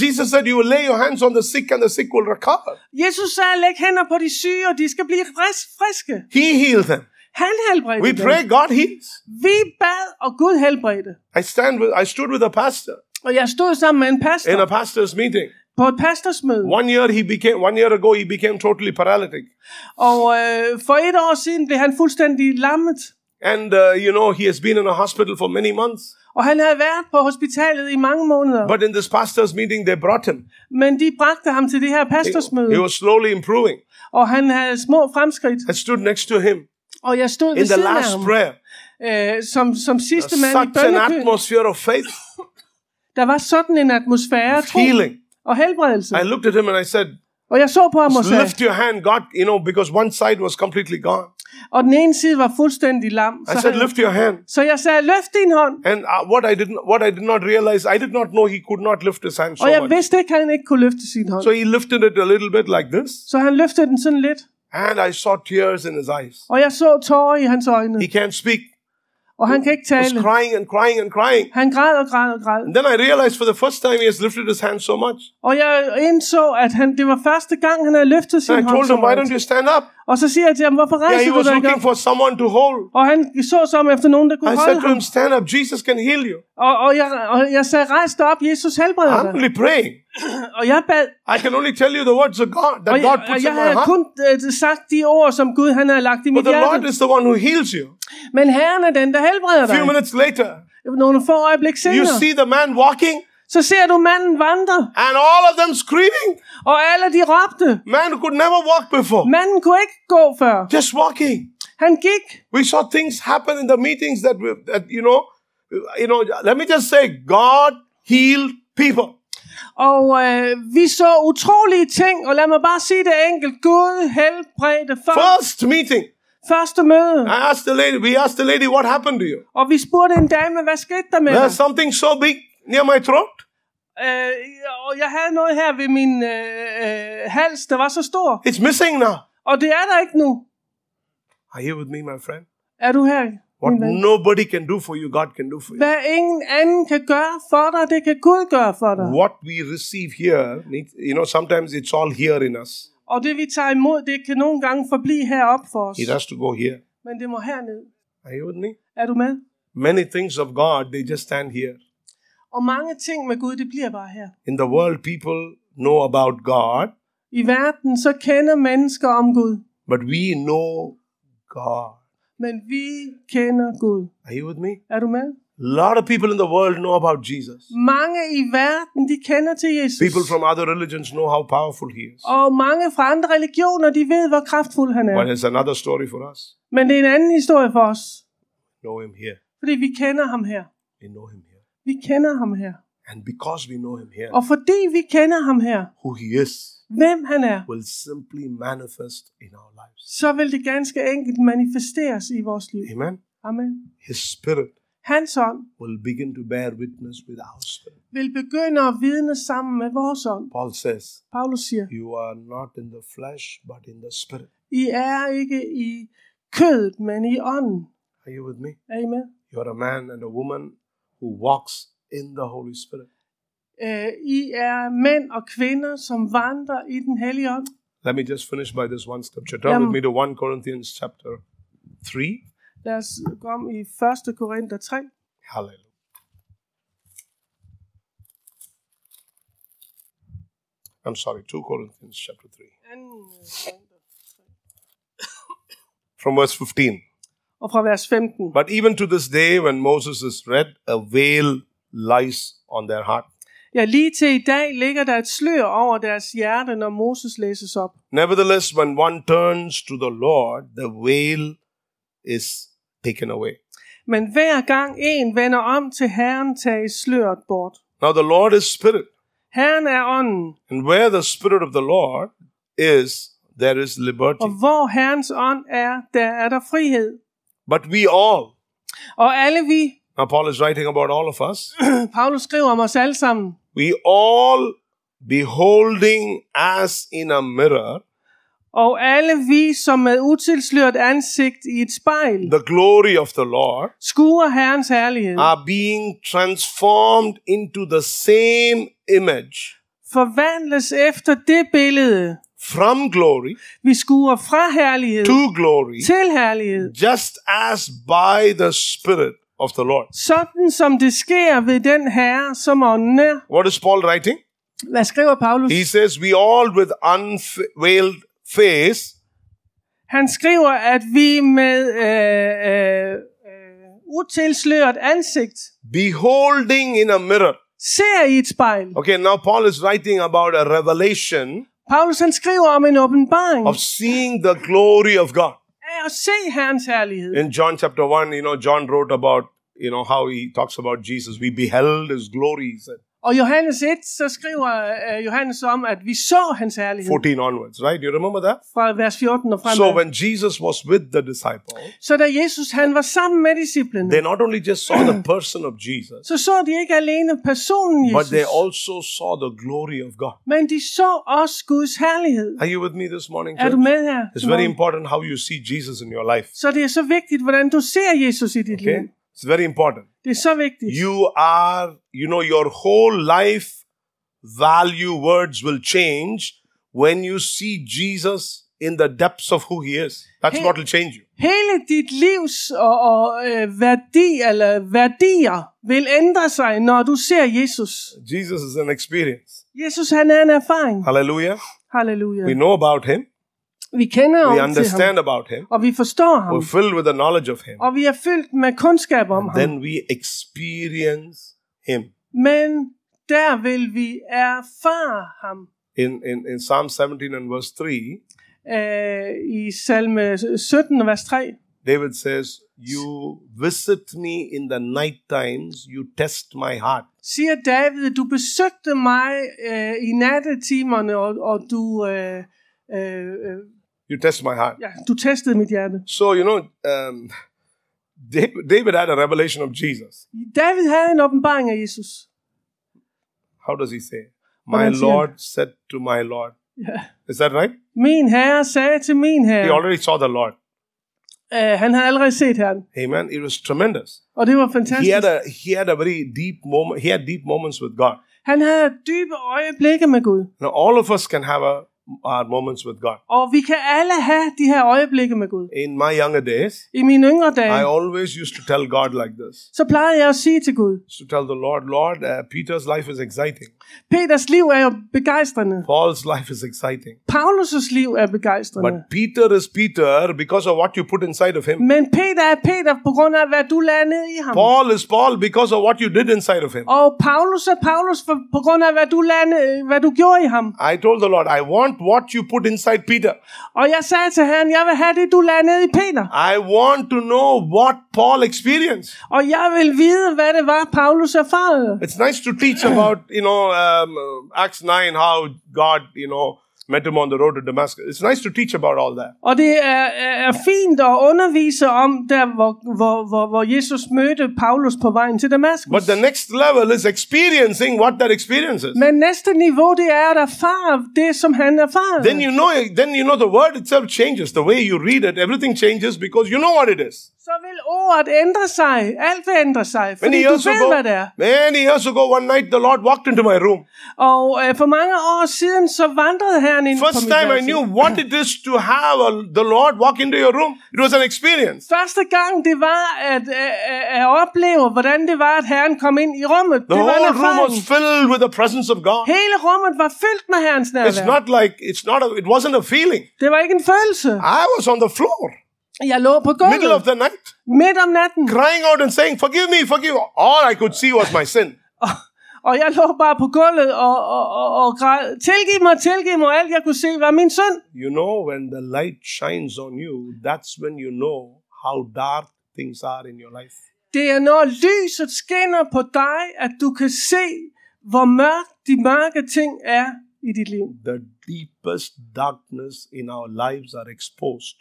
Jesus said, You will lay your hands on the sick and the sick will recover. Jesus sagde, læg hænder på de syge, og de skal blive frisk, friske. He healed them. Han helbredte We dem. pray, God heals. Vi bad, og Gud helbredte. I stand with I stood with a pastor Og jeg stod sammen med en pastor in a pastor's meeting. på et pastorsmøde. One year he became one year ago he became totally paralytic. Og øh, for et år siden blev han fuldstændig lammet. And uh, you know, he has been in a hospital for many months. Og han havde været på hospitalet i mange måneder. But in this pastor's meeting, they brought him. Men de bragte ham til det her pastorsmøde. He was slowly improving. Og han havde små fremskridt. I stood next to him Og jeg stod ved in the siden af last ham. prayer. Øh, som, som sidste mand i Such an bønnekøen. atmosphere of faith, Der var sådan en atmosfære af tro healing. og helbredelse. I looked at him and I said, Og jeg så på ham og sagde, Lift your hand, God, you know, because one side was completely gone. og den ene side var fuldstændig lam. I Så, said, han, Lift your hand. så jeg sagde, løft din hånd. And uh, what I didn't, what I did not realize, I did not know he could not lift his hand so Og jeg much. vidste ikke, han ikke kunne løfte sin hånd. So he lifted it a little bit like this, Så han løftede den sådan lidt. and I saw tears in his eyes. Og jeg så tårer i hans øjne. He can't speak. Og han kan ikke He was tale. crying and crying and crying. Han græd og græd og græd. And then I realized for the first time he has lifted his hand so much. Og jeg indså, at han, det var første gang, han havde løftet sin And I hånd told him, Why don't you stand up? Og så siger jeg til ham, hvorfor Yeah, rejser he du was dig ikke looking for someone to hold. Og han så som efter nogen, der kunne I said holde to ham. him, Stand up. Jesus can heal you. Og, og, jeg, og jeg sagde, rejs dig op, Jesus helbreder I'm dig. only praying. Og jeg bad, I can only tell you the words of God that jeg, God puts jeg in my heart. kun uh, sagt de ord, som Gud han havde lagt i But mit the Lord hjerte. is the one who heals you. Men Herren er den, der helbreder A few dig. minutes later, Nogle få øjeblik you senere, see the man walking så ser du manden vandre, and all of them screaming. og alle de råbte. Man could never walk before. Manden kunne ikke gå før. Just walking. Han gik. We saw things happen in the meetings that, we, that you know, you know, let me just say, God healed people. Og øh, vi så utrolige ting, og lad mig bare sige det enkelt. Gud helbredte folk. First meeting, Første møde. I asked the lady, we asked the lady, what happened to you? Og vi spurgte en dame, hvad skete der med dig? There's something so big near my throat. Øh, og jeg havde noget her ved min øh, øh, hals, der var så stor. It's missing now. Og det er der ikke nu. Are you with me, my friend? Er du her? What nobody can do for you, God can do for you. Hvad ingen anden kan gøre for dig, det kan Gud gøre for dig. What we receive here, you know, sometimes it's all here in us. Og det vi tager imod, det kan nogle gange forblive heroppe for os. It has to go here. Men det må herned. Are you with me? Er du med? Many things of God, they just stand here. Og mange ting med Gud, det bliver bare her. In the world, people know about God, I verden, så kender mennesker om Gud. but we know God. Men vi kender Gud. Are you with me? Er du med? A lot of people in the world know about Jesus. Mange i verden, de kender til Jesus. People from other religions know how powerful he is. Og mange fra andre religioner, de ved, hvor kraftfuld han But er. it's another story for us. Men det er en anden historie for os. Know him here. Fordi vi kender ham her. We know him here. Vi kender ham her. And because we know him here, Og fordi vi kender ham her, who he is hvem han er, will simply manifest in our lives. så vil det ganske enkelt manifesteres i vores liv. Amen. Amen. His spirit Hans ånd will begin to bear witness with our spirit. vil begynde at vidne sammen med vores ånd. Paul says, Paulus siger, You are not in the flesh, but in the spirit. I er ikke i kødet, men i ånden. Are you with me? Med? You are a man and a woman who walks in the Holy Spirit. Øh, I er mænd og kvinder, som vandrer i den hellige ånd. Let me just finish by this one scripture. Turn with me to 1 Corinthians chapter 3. Lad os gå om i 1. Korinther 3. Hallelujah. I'm sorry, 2 Corinthians chapter 3. From verse 15. Og fra vers 15. But even to this day, when Moses is read, a veil lies on their heart. Ja, lige til i dag ligger der et slør over deres hjerte, når Moses læses op. Nevertheless, when one turns to the Lord, the veil is taken away. Men hver gang en vender om til Herren, tages sløret bort. Now, the Lord is spirit, Herren er ånden, and where the spirit of the Lord is, there is liberty. og hvor Herrens ånd er, der er der frihed. But we all, Og alle vi, now Paul is writing about all of us, Paulus skriver om os alle sammen, we all beholding as in a mirror og alle vi, som med utilsløret ansigt i et spejl, the glory of the Lord, skuer Herrens herlighed, are being transformed into the same image. Forvandles efter det billede, from glory vi skuer fra herlighed to glory, til herlighed, just as by the Spirit of the Lord. sådan som det sker ved den Herre, som ånden er. What is Paul writing? Hvad skriver Paulus? He says, We all with unveiled face Han skriver, at vi med øh, øh, øh, utilsløret ansigt beholding in a mirror. ser i et spejl. Okay, now Paul is writing about a revelation Paulus han skriver om en åbenbaring of seeing the glory of God. af at se Herrens herlighed. In John chapter 1, you know, John wrote about, you know, how he talks about Jesus. We beheld his glory, he said. Og Johannes 1, så skriver øh, Johannes om, at vi så hans herlighed 14 onwards, right? You remember that? fra vers 14 og So fremad. when Jesus was with the disciples, Så da Jesus han var sammen med disciplene, they not only just saw the person of Jesus, så så de ikke alene personen but Jesus, they also saw the glory of God. men de så også Guds herlighed. Are you with me this morning? Er du church? med her? It's very important how you see Jesus in your life. Så det er så vigtigt, hvordan du ser Jesus i dit Okay? liv. It's very important. Det er så vigtigt. You are, you know, your whole life value words will change when you see Jesus in the depths of who he is. That's Hey. what will change you. Hele dit livs og, og øh, værdi eller værdier vil ændre sig, når du ser Jesus. Jesus is an experience. Jesus han er en erfaring. Hallelujah. Halleluja. We know about him. Vi kender We om til ham, understand about him. og vi forstår ham, We're filled with the knowledge of him. og vi er fyldt med kundskab om ham. Then we experience him. Men der vil vi erfare ham. In, in, in Psalm 17 and verse 3, Øh, I salme 17, vers 3. David says, You visit me in the night times, you test my heart. Siger David, du besøgte mig øh, i nattetimerne, og, og du, øh, øh, øh, You test my heart. ja, du testede mit hjerte. So, you know, um, David, David had a revelation of Jesus. David havde en åbenbaring af Jesus. How does he say? My siger han? Lord said to my Lord. Yeah. Is that right? Min herre sagde til min He already saw the Lord. Uh, han havde allerede set herren, Amen. It was tremendous. og det var He had a he had a very deep moment. He had deep moments with God. Han havde dybe øjeblikke med Gud. Now all of us can have a, our moments with God. Og vi kan alle have de her øjeblikke med Gud. In my younger days, I mine yngre I always used to tell God like this. så plejede jeg at sige til Gud, To tell the Lord, Lord, uh, Peter's life is exciting. Peters liv er jo begejstrende. Paul's life is exciting. Paulus' liv er begejstrende. But Peter is Peter because of what you put inside of him. Men Peter er Peter på grund af, hvad du lagde ned i ham. Paul is Paul because of what you did inside of him. Og Paulus er Paulus på grund af, hvad du, lagde hvad du gjorde i ham. I told the Lord, I want what you put inside Peter. Og jeg sagde til jeg vil have det, du lagde ned i Peter. I want to know what Paul experienced. Og jeg vil vide, hvad det var, Paulus erfarede. It's nice to teach about, you know, um, Acts 9, how God, you know, Met him on the road to Damascus. It's nice to teach about all that. Og det er, er, fint at undervise om, der hvor, hvor, hvor, hvor Jesus mødte Paulus på vejen til Damaskus. But the next level is experiencing what that experience is. Men næste niveau, det er at erfare det, som han erfarer. Then you know, then you know the word itself changes. The way you read it, everything changes because you know what it is. Så vil ordet ændre sig. Alt vil ændre sig, fordi Many du ved, ago, hvad det er. many years ago, one night the Lord walked into my room. Og øh, for mange år siden, så vandrede Herren ind på First time I knew what it is to have a, the Lord walk into your room. It was an experience. Første gang, det var at, at, at opleve, hvordan det var, at Herren kom ind i rummet. The det var whole room was filled with the presence of God. Hele rummet var fyldt med Herrens It's nærvær. not like it's not. A, it wasn't a feeling. Det var ikke en følelse. I was on the floor, Jeg lå på middle of the night, midt om natten, crying out and saying, "Forgive me, forgive." All I could see was my sin. og jeg lå bare på gulvet og, og, og, og græd. Tilgiv mig, tilgiv mig. Alt jeg kunne se var min synd. You know, when the light shines on you, that's when you know how dark things are in your life. Det er når lyset skinner på dig, at du kan se, hvor mørkt de mørke ting er i dit liv. The deepest darkness in our lives are exposed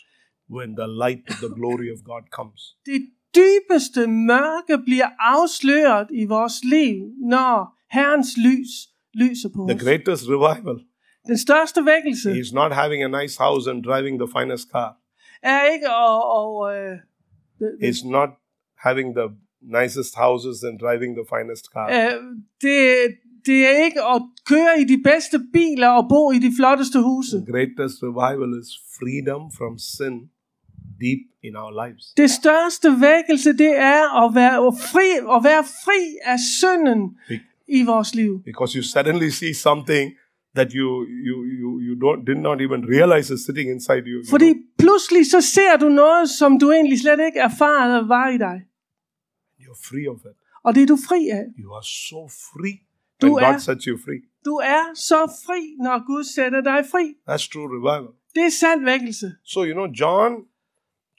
when the light of the glory of God comes. Det dybeste mørke bliver afsløret i vores liv, når Herrens lys lyser på The os. greatest revival Den største vækkelse is not having a nice house and driving the finest car. er ikke at, og, øh, det- det- It's not having the nicest houses and driving the finest car. øh, det, det er ikke at køre i de bedste biler og bo i de flotteste huse. The greatest revival is freedom from sin deep in our lives. Det største vækkelse, det er at være fri, at være fri af synden i vores liv. Because you suddenly see something that you you you you don't did not even realize is sitting inside you. you Fordi know? pludselig så ser du noget, som du egentlig slet ikke erfarede var i dig. You're free of it. Og det er du fri af. You are so free Du when God er- sets you free. Du er så fri, når Gud sætter dig fri. That's true revival. Det er sand vækkelse. So you know, John,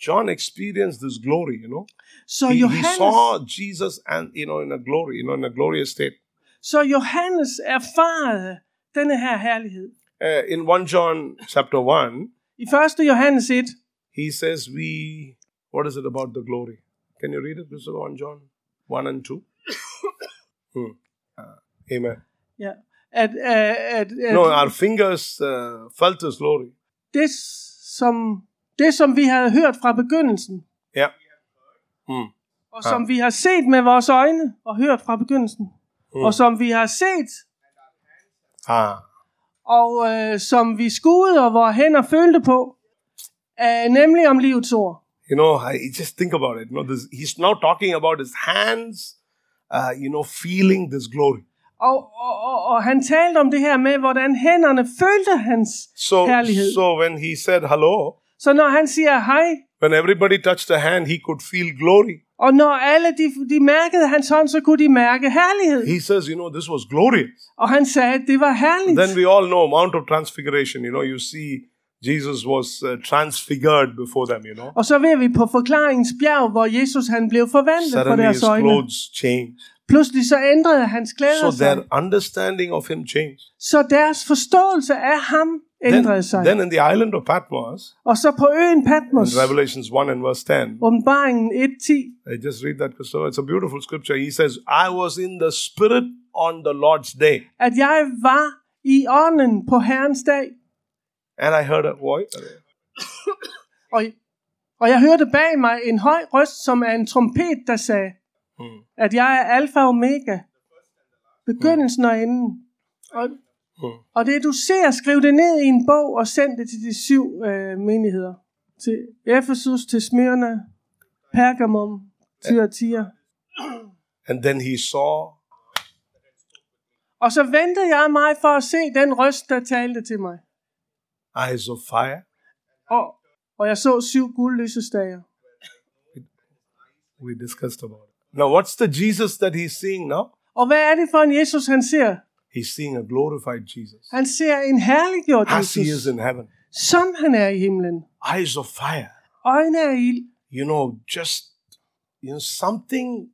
John experienced this glory. You know, So he, he saw Jesus and you know in a glory, you know, in a glorious state. så Johannes erfarede denne her herlighed. Uh, in one John chapter one, I 1. Johannes 1, he says, "We what is it about the glory? Can you read it? This is one John one and two. Hmm. Uh, amen. Yeah. at, at, at, at No, our fingers uh, felt His glory. det, som, det, som vi havde hørt fra begyndelsen, Yeah. Hmm. og som vi har set med vores øjne og hørt fra begyndelsen, og som vi har set, Ah. og øh, som vi skuede og vores hænder følte på, øh, nemlig om livets ord. You know, I just think about it. You know, this, he's now talking about his hands, uh, you know, feeling this glory. Og, og, og, og han talte om det her med, hvordan hænderne følte hans So, herlighed. so when he said hello, Så når han siger hej, when everybody touched the hand, he could feel glory. og når alle de, de mærkede hans hånd, så kunne de mærke herlighed. He says, you know, this was glorious. Og han sagde, at det var herligt. Then we all know Mount of Transfiguration. You know, you see Jesus was uh, transfigured before them. You know, Og så ved vi på forklaringens bjerg, hvor Jesus han blev forvandlet for suddenly his deres øjne. clothes changed. Pludselig så ændrede hans klæder So sig. their understanding of him changed. Så deres forståelse af ham Then, ændrede sig. then in the island of Patmos, Og så på øen in Patmos, Revelations 1 and verse 10, åbenbaringen 1.10, I just read that, Christopher. It's a beautiful scripture. He says, I was in the Spirit on the Lord's day, at jeg var i ånden på Herrens dag. and I heard a voice. Og, og jeg hørte bag mig en høj røst, som er en trompet, der sagde, Hmm. at jeg er alfa og omega, begyndelsen og enden. Og, Hmm. og det du ser, skriv det ned i en bog og send det til de syv øh, menigheder. Til Efesus, til Smyrna, Pergamum, Thyatira. And then he saw Og så ventede jeg mig for at se den røst, der talte til mig. eyes of fire. Og, og jeg så syv guldlysestager. We discussed about it. Now, what's the Jesus that he's seeing now? Og hvad er det for en Jesus, han ser? He's seeing a glorified Jesus Han ser en herliggjort as he is Jesus, in heaven. som han er i himlen. Eyes of fire. Øjne af ild. You know, just, you know, something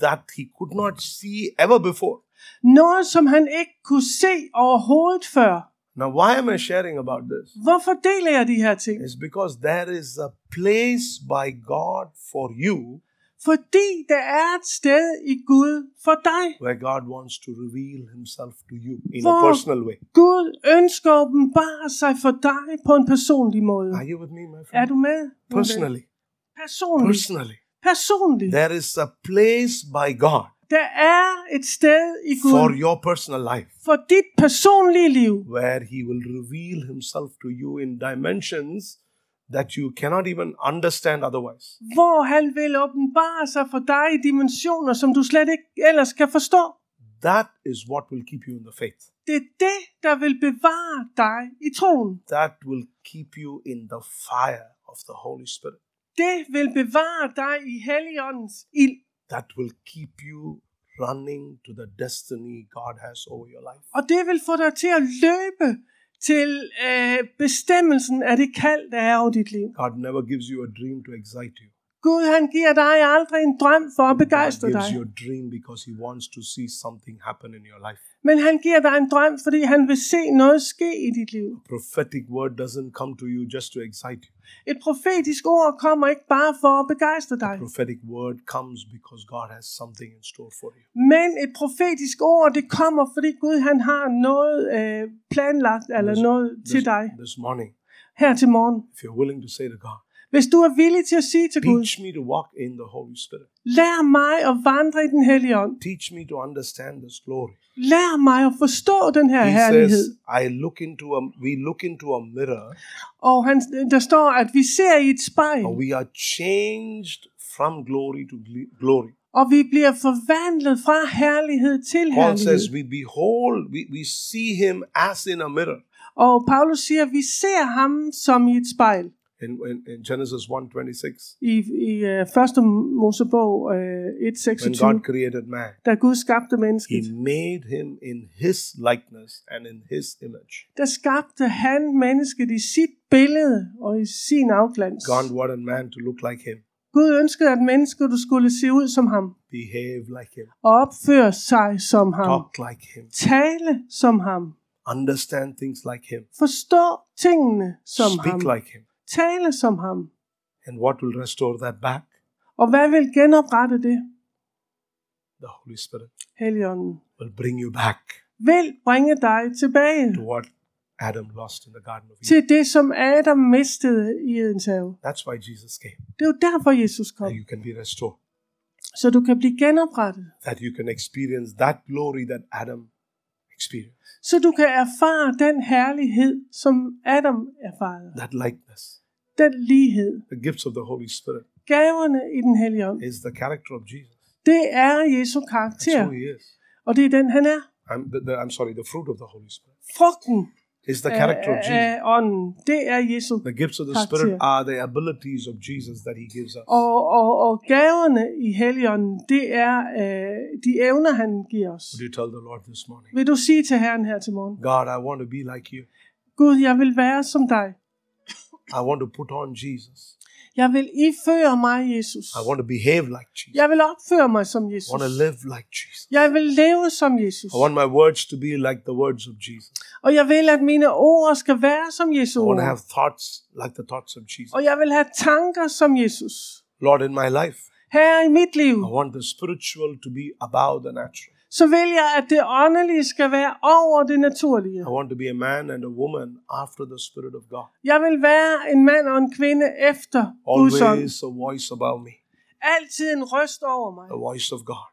that he could not see ever before. Noget, som han ikke kunne se overhovedet før. Now, why am I sharing about this? Hvorfor deler jeg de her ting? It's because there is a place by God for you Fordi der er et sted i Gud for dig. where God wants to reveal himself to you in a Hvor personal way. Gud ønsker at åbenbare sig for dig på en personlig måde. Are you with me, my Er friend? du med? Personally. Personligt. Personally. Personligt. There is a place by God Der er et sted i for Gud your personal life for dit personlige liv, where He will reveal Himself to you in dimensions that you cannot even understand otherwise. hvor han vil åbenbare sig for dig i dimensioner, som du slet ikke ellers kan forstå. That is what will keep you in the faith. Det er det, der vil bevare dig i troen. That will keep you in the fire of the Holy Spirit. Det vil bevare dig i Helligåndens ild. That will keep you running to the destiny God has over your life. Og det vil få dig til at løbe til øh, bestemmelsen af det kald, der er over dit liv. God never gives you a dream to excite you. Gud, han giver dig aldrig en drøm for at begejstre dig. you a dream because He wants to see something happen in your life. Men han giver dig en drøm, fordi han vil se noget ske i dit liv. Prophetic word doesn't come to you just to excite you. Et profetisk ord kommer ikke bare for at begejstre dig. Prophetic word comes because God has something in store for you. Men et profetisk ord, det kommer, fordi Gud han har noget øh, planlagt, eller noget til This, dig this morning, her til morgen. if you're willing to say to God, Hvis du er villig til at sige til Gud, teach me to walk in the Holy Spirit. lær mig at vandre i den hellige ånd. Teach me to understand this glory. Lær mig at forstå den her He herlighed. says, I look into a, we look into a mirror Og han, der står, at vi ser i et spejl, and we are changed from glory to gl- glory. og vi bliver forvandlet fra herlighed til Paul says, herlighed. we behold, we, we see him as in a mirror. Og Paulus siger, vi ser ham som i et spejl. In, in, in Genesis 1.26, I, i uh, første Mosebog uh, when 1.26, God created man, da Gud skabte mennesket, he made him in his likeness and in his image. der skabte han mennesket i sit billede og i sin afglans. God wanted man to look like him, Gud ønskede, at mennesket skulle se ud som ham, behave like him, opføre sig som ham, talk like him, tale som ham, understand things like him, forstå tingene som ham, speak like him. Tale som ham. And what will restore that back? Og hvad vil genoprette det? The Holy Spirit Helligånden will bring you back vil bringe dig tilbage to what Adam lost in the Garden of Eden. til det, som Adam mistede i Edens have. That's why Jesus came, Det er jo derfor, Jesus kom. that you can be restored, Så du kan blive genoprettet. that you can experience that glory that Adam experienced, Så du kan erfare den herlighed, som Adam erfarede. that likeness. Den lighed. The gifts of the Holy Spirit Gaverne i den hellige ånd. is the character of Jesus. Det er Jesu That's karakter. who he is. Og det er den, han er. I'm, the, the, I'm sorry, the fruit of the Holy Spirit Frugten is the character of Jesus. ånden, det er Jesu. The gifts of the Karakter. Spirit are the abilities of Jesus that he gives us. Og, og, og gaverne i helligånden, det er øh, de evner, han giver os. Would you tell the Lord this morning, Vil du sige til Herren her til morgen, God, I want to be like you. Gud, jeg vil være som dig. I want to put on Jesus. Jeg vil iføre mig, Jesus. I want to behave like Jesus. Jeg vil opføre mig som I Jesus. want to live like Jesus. Jeg vil leve som Jesus. I want my words to be like the words of Jesus. Og jeg vil, at mine ord skal være som Jesu I want to have thoughts like the thoughts of Jesus. Og jeg vil have tanker som Jesus. Lord, in my life, Her i mit liv, I want the spiritual to be above the natural. Så vil jeg, at det åndelige skal være over det naturlige. I want to be a man and a woman after the Spirit of God. Jeg vil være en mand og en kvinde efter Guds ånd. Always a voice above me, Altid en røst over mig. a voice of God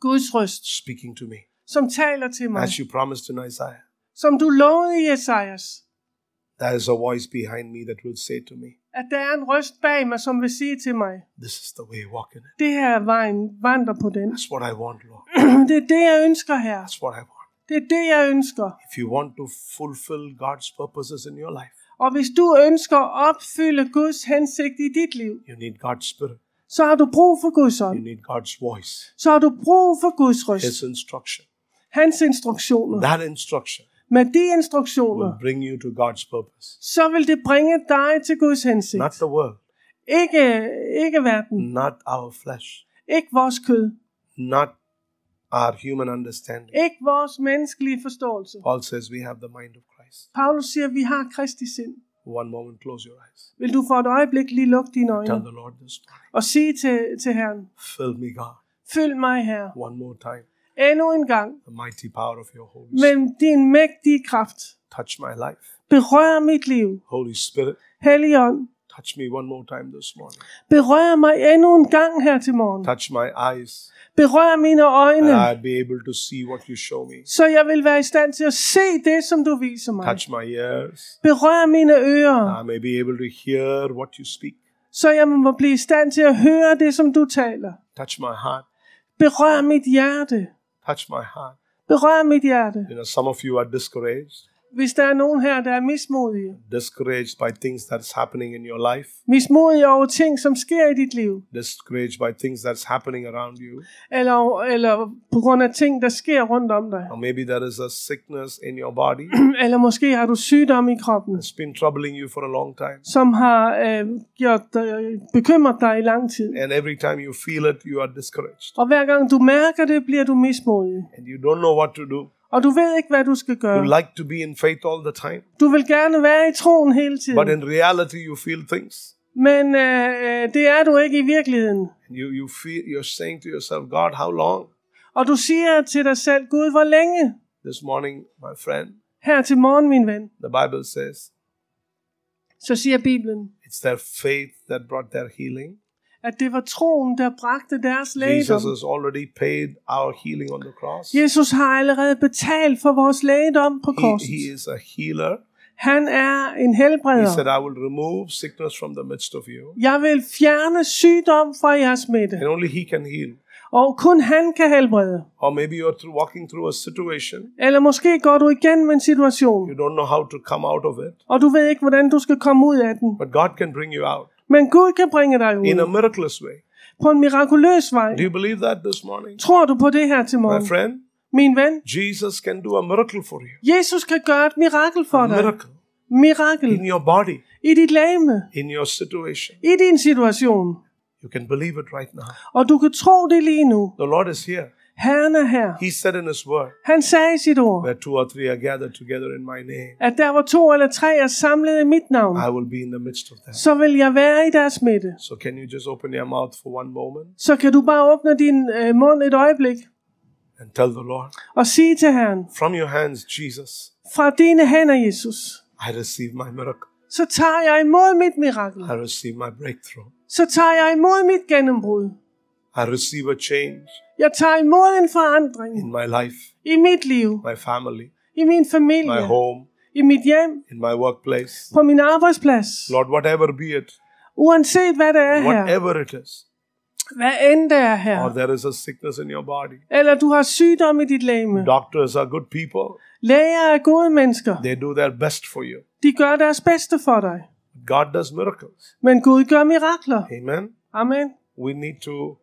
Guds røst, speaking to me. som taler til mig. As you promised in Isaiah, Som du lovede i Esajas. there is a voice behind me that will say to me, At der er en røst bag mig, som vil sige til mig. This is the way, walk in it. Det her er vejen, vandre på den. That's what I want, Lord. Det er det, jeg ønsker her. That's what I want. Det er det, jeg ønsker. If you want to fulfill God's purposes in your life, Og hvis du ønsker at opfylde Guds hensigt i dit liv, you need God's Spirit. så har du brug for Guds You ånd. need God's voice, Så har du brug for Guds His røst. instruction. Hans instruktioner. That instruction Med de instruktioner, will bring you to God's purpose. så vil det bringe dig til Guds hensigt. Not the world, Ikke, ikke verden. not our flesh, Ikke vores kød. not our human understanding. Ikke vores menneskelige forståelse. Paul says we have the mind of Christ. Paulus siger, vi har Kristi sind. One moment, close your eyes. Vil du for et øjeblik lige lukke dine Tell øjne the Lord this morning. og sige til, til Herren, Fill me, God, følg mig her one more time. endnu en gang The mighty power of your Holy Spirit. med din mægtige kraft. Touch my life. Berør mit liv. Holy Spirit, Helligånd, touch me one more time this morning. berør mig endnu en gang her til morgen. Touch my eyes. Berør mine And øjne, I'll be able to see what you show me. så jeg vil være i stand til at se det, som du viser mig. Touch my ears. Berør mine ører, I may be able to hear what you speak. så jeg må blive i stand til at høre det, som du taler. Touch my heart. Berør mit hjerte. Touch my heart. Berør mit hjerte. You know, some of you are discouraged, Hvis der er nogen her, der er mismodige. discouraged by things that's happening in your life, Mismodige over ting, som sker i dit liv. discouraged by things that's happening around you. Eller, eller på grund af ting, der sker rundt om dig. Or maybe there is a sickness in your body Eller måske har du sygdom i kroppen, that's been troubling you for a long time. som har øh, gjort dig, bekymret dig i lang tid. And every time you feel it, you are discouraged. Og hver gang du mærker det, bliver du mismodig. And you don't know what to do. Og du ved ikke, hvad du skal You gøre. like to be in faith all the time, Du vil gerne være i troen hele but tiden. in reality, you feel things. Men øh, øh, det er du ikke i virkeligheden. You, you feel you're saying to yourself, God, how long? Og du siger til dig selv, Gud, hvor længe? This morning, my friend, Her til morgen, min ven. the Bible says Så siger Bibelen, it's their faith that brought their healing. At det var troen, der bragte deres lægedom. Jesus has already paid our healing on the cross. Jesus har allerede betalt for vores lægedom på He, korset. he is a healer. Han er en He helbreder. said, I will remove sickness from the midst of you. Jeg vil fjerne sygdom fra jeres midte. And only He can heal. Og kun han kan helbrede. Or maybe you're through walking through a situation. Eller måske går du igennem en situation, You don't know how to come out of it. og du ved ikke, hvordan du skal komme ud af den. But God can bring you out Men Gud kan bringe dig in a ud miraculous way. på en mirakuløs vej. Do you believe that this morning? Tror du på det her til My morgen? friend, Min ven, Jesus can do a miracle for you. Jesus kan gøre et mirakel for A dig. miracle Mirakel in your body, i dit læme, in your situation. i din situation. You can believe it right now. Og du kan tro det lige nu. The Lord is here. Herren er her. He said in His word, Han sagde i sit ord, where two or three are gathered together in my name, at der var to eller tre er samlet i mit navn, I will be in the midst of them. så vil jeg være i deres midte. So can you just open your mouth for one moment Så kan du bare åbne din øh, mund et øjeblik and tell the Lord, og sige til Herren, from your hands, Jesus, fra dine hænder, Jesus, I receive my miracle. så tager jeg imod mit mirakel. I receive my breakthrough. Så tager jeg imod mit gennembrud. I receive a change Jeg tager imod en forandring in my life, i mit liv, my family, i min my familie, home, i mit hjem, in my workplace. på min arbejdsplads. Lord, whatever be it, Uanset hvad det er her, whatever it is, hvad end det er or her, there is a sickness in your body. eller du har sygdom i dit læme. Doctors are good people. Læger er gode mennesker. They do their best for you. De gør deres bedste for dig. God does miracles. Men Gud gør mirakler. Amen. Amen. We need to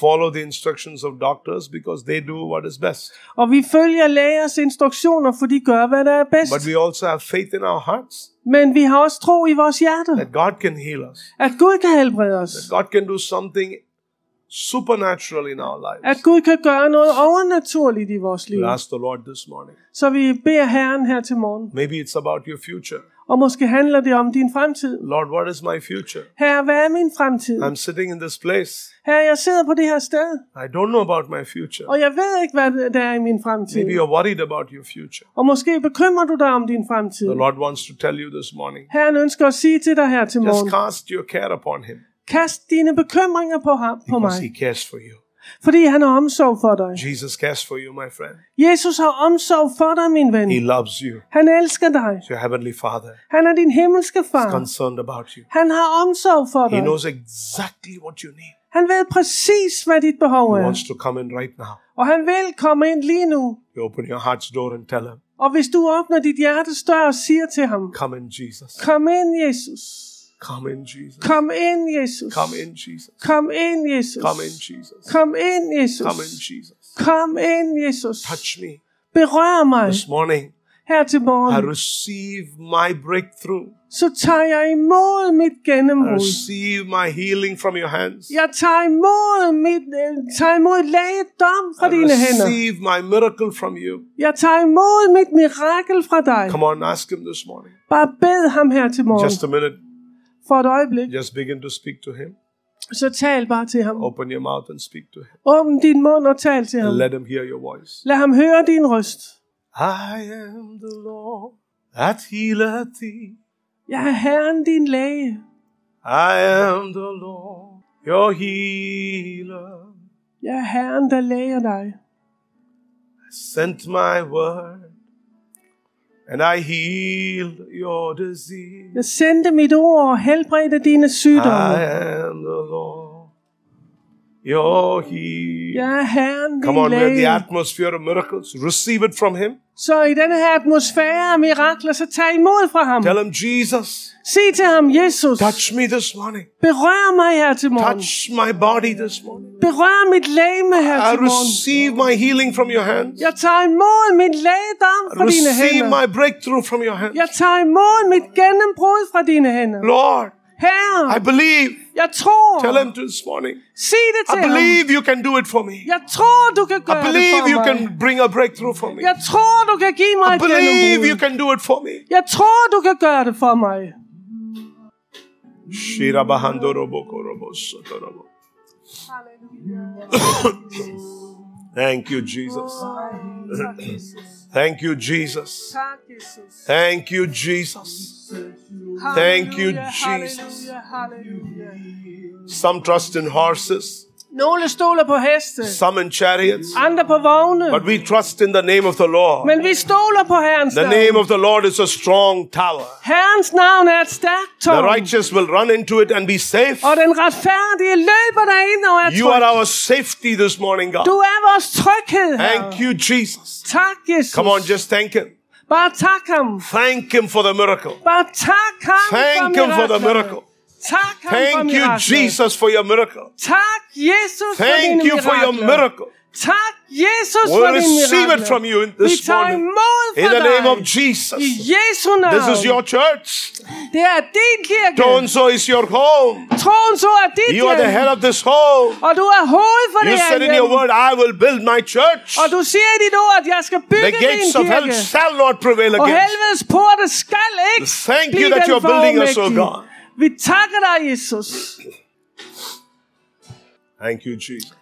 follow the instructions of doctors because they do what is best. Og vi følger lægers instruktioner, for de gør, hvad der er bedst. But we also have faith in our hearts Men vi har også tro i vores hjerter, that God can heal us. at Gud kan helbrede os. God can do something supernatural in our lives. At Gud kan gøre noget overnaturligt i vores liv. We ask the Lord this morning. Så vi beder Herren her til morgen. Maybe it's about your future. Og måske handler det om din fremtid. Lord, what is my future? Herre, hvad er min fremtid? I'm sitting in this place. Herre, jeg sidder på det her sted, I don't know about my future. og jeg ved ikke, hvad der er i min fremtid. Maybe you're worried about your future. Og måske bekymrer du dig om din fremtid. The Lord wants to tell you this morning. Herren ønsker at sige til dig her til Just morgen. cast your care upon Him Kast dine bekymringer på ham, på because He mig. cares for you. Fordi han har omsorg for dig. Jesus cares for you, my friend. Jesus har omsorg for dig, min ven. He loves you. Han elsker dig. Your Heavenly Father Han er din himmelske far. concerned about you. Han har omsorg for He dig. knows exactly what you need. Han ved præcis, hvad dit behov He er. wants to come in right now. Og han vil komme ind lige nu. You open your heart's door and tell Him, Og hvis du åbner dit hjertes dør og siger til ham, Come in, Jesus. Kom ind, Jesus. Come in, Jesus. Kom ind, Jesus. Come in, Jesus. Kom ind, Jesus. Come in, Jesus. Kom ind, Jesus. Come in, Jesus. Kom ind, Jesus. Touch me Berør mig. this morning. her til I morgen, receive my breakthrough. så tager jeg imod mit I gennembrud. receive my healing from your hands. Jeg tager imod, mit, øh, tager imod lægedom fra I dine hænder. receive my miracle from you. Jeg tager imod mit mirakel fra dig. Come on, ask him this morning. Bare bed ham her til morgen. Just a minute. For et øjeblik. Just begin to speak to him. Så tal bare til ham. Open your mouth and speak to him. Åbn din mund og tal til ham. Let him hear your voice. Lad ham høre din røst. I am the Lord that healeth thee. Jeg er Herren din læge. I am the Lord, your healer. Jeg er Herren, der læger dig. I sent my word, and I healed your disease. Jeg sendte mit ord og helbredte dine I sygdomme. am the Lord, Jeg er Come on, we're in the atmosphere of miracles. Receive it from Him. Så i denne her atmosfære af mirakler, så tag imod fra ham. Tell Him, Jesus, Sig til ham, Jesus, touch me this morning. berør mig her til morgen. Touch my body this morning. Berør mit lægeme her I til morgen. receive my healing from your hands. Jeg tager imod min lægedom fra dine Receive hænder. my breakthrough from your hands. Jeg tager imod mit gennembrud fra dine hænder. Lord, Herre, I believe. jeg tror. Tell Him this morning. Sig det I til ham. believe you can do it for me. Jeg tror, du kan I gøre det believe for you mig. can bring a breakthrough for me. Jeg tror, du kan give mig I believe you can do it for me. Jeg tror, du kan gøre det for mig. Shirabahandorobokorobosotorabo. Thank you, Jesus. Thank you, Jesus. Thank you, Jesus. Thank you, Jesus. Some trust in horses, Nogle stoler på heste, some in chariots, andre på vogne. but we trust in the name of the Lord. Men vi stoler på Herrens The name of the Lord is a strong tower. Herrens navn er et stærkt The righteous will run into it and be safe. Og den retfærdige løber derind og er You are our safety this morning, God. Du er vores tryghed, Thank you, Jesus. Tak, Jesus. Come on, just thank Him. Bare tak ham. Thank Him for the miracle. Bare tak ham Thank for Him for the miracle. Tak ham for Thank you, miraklet. Jesus, for your miracle. Tak, Jesus, for Thank dine you for your mirakler. miracle. Tak, Jesus, We'll for dine receive mirakler. it from you in Vi this tager morning. imod In fra the name of dig. Jesus. I Jesu navn. This is your church. Det er din kirke. So and so is your home. Troen så er dit You are the hjem. head of this home. Og du er hoved for You det her said in your hjem. word, I will build my church. Og du siger i dit ord, at jeg skal bygge The min gates of hell kirke. shall not prevail Og against. helvedes porte skal ikke Thank you blive that den you're building us, oh forumægtige. God. Vi takker dig, Jesus. Thank you, Jesus.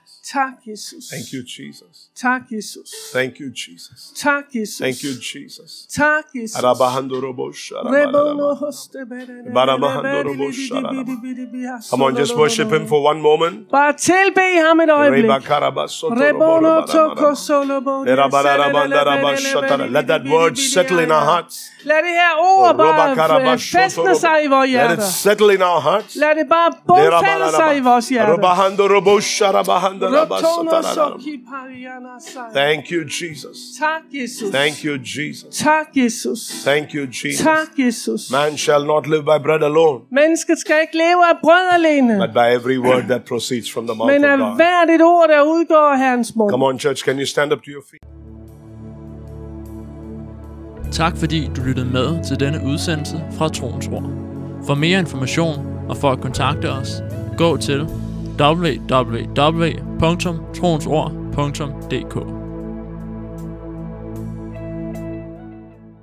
Jesus. Thank you, Jesus. Tak, Jesus. Thank you, Jesus. Tak, Jesus. Thank you, Jesus. Tak, Jesus. Arabahandorobo Rebono sharabarabara. hoste bedene. Barabahandorobo shararaba. Come on, just worship him for one moment. Bare tilbe ham et øjeblik. Rebono toko solo bo. Let that word settle in our hearts. Lad det her ord bare fæstne sig i vores Let it hjerter. settle in our hearts. Lad det bare bundfælde sig i vores hjerter. Thank you, Jesus. Tak, Jesus. Thank you, Jesus. Tak, Jesus. Thank you, Jesus. Tak, Jesus. Man shall not live by bread alone, Mennesket skal ikke leve af brød alene, but by every word that proceeds from the mouth men of af God. hvert et ord, der udgår af Herrens mund. Come on, church, can you stand up to your feet? Tak fordi du lyttede med til denne udsendelse fra Troens Ord. For mere information og for at kontakte os, gå til www.troensord.dk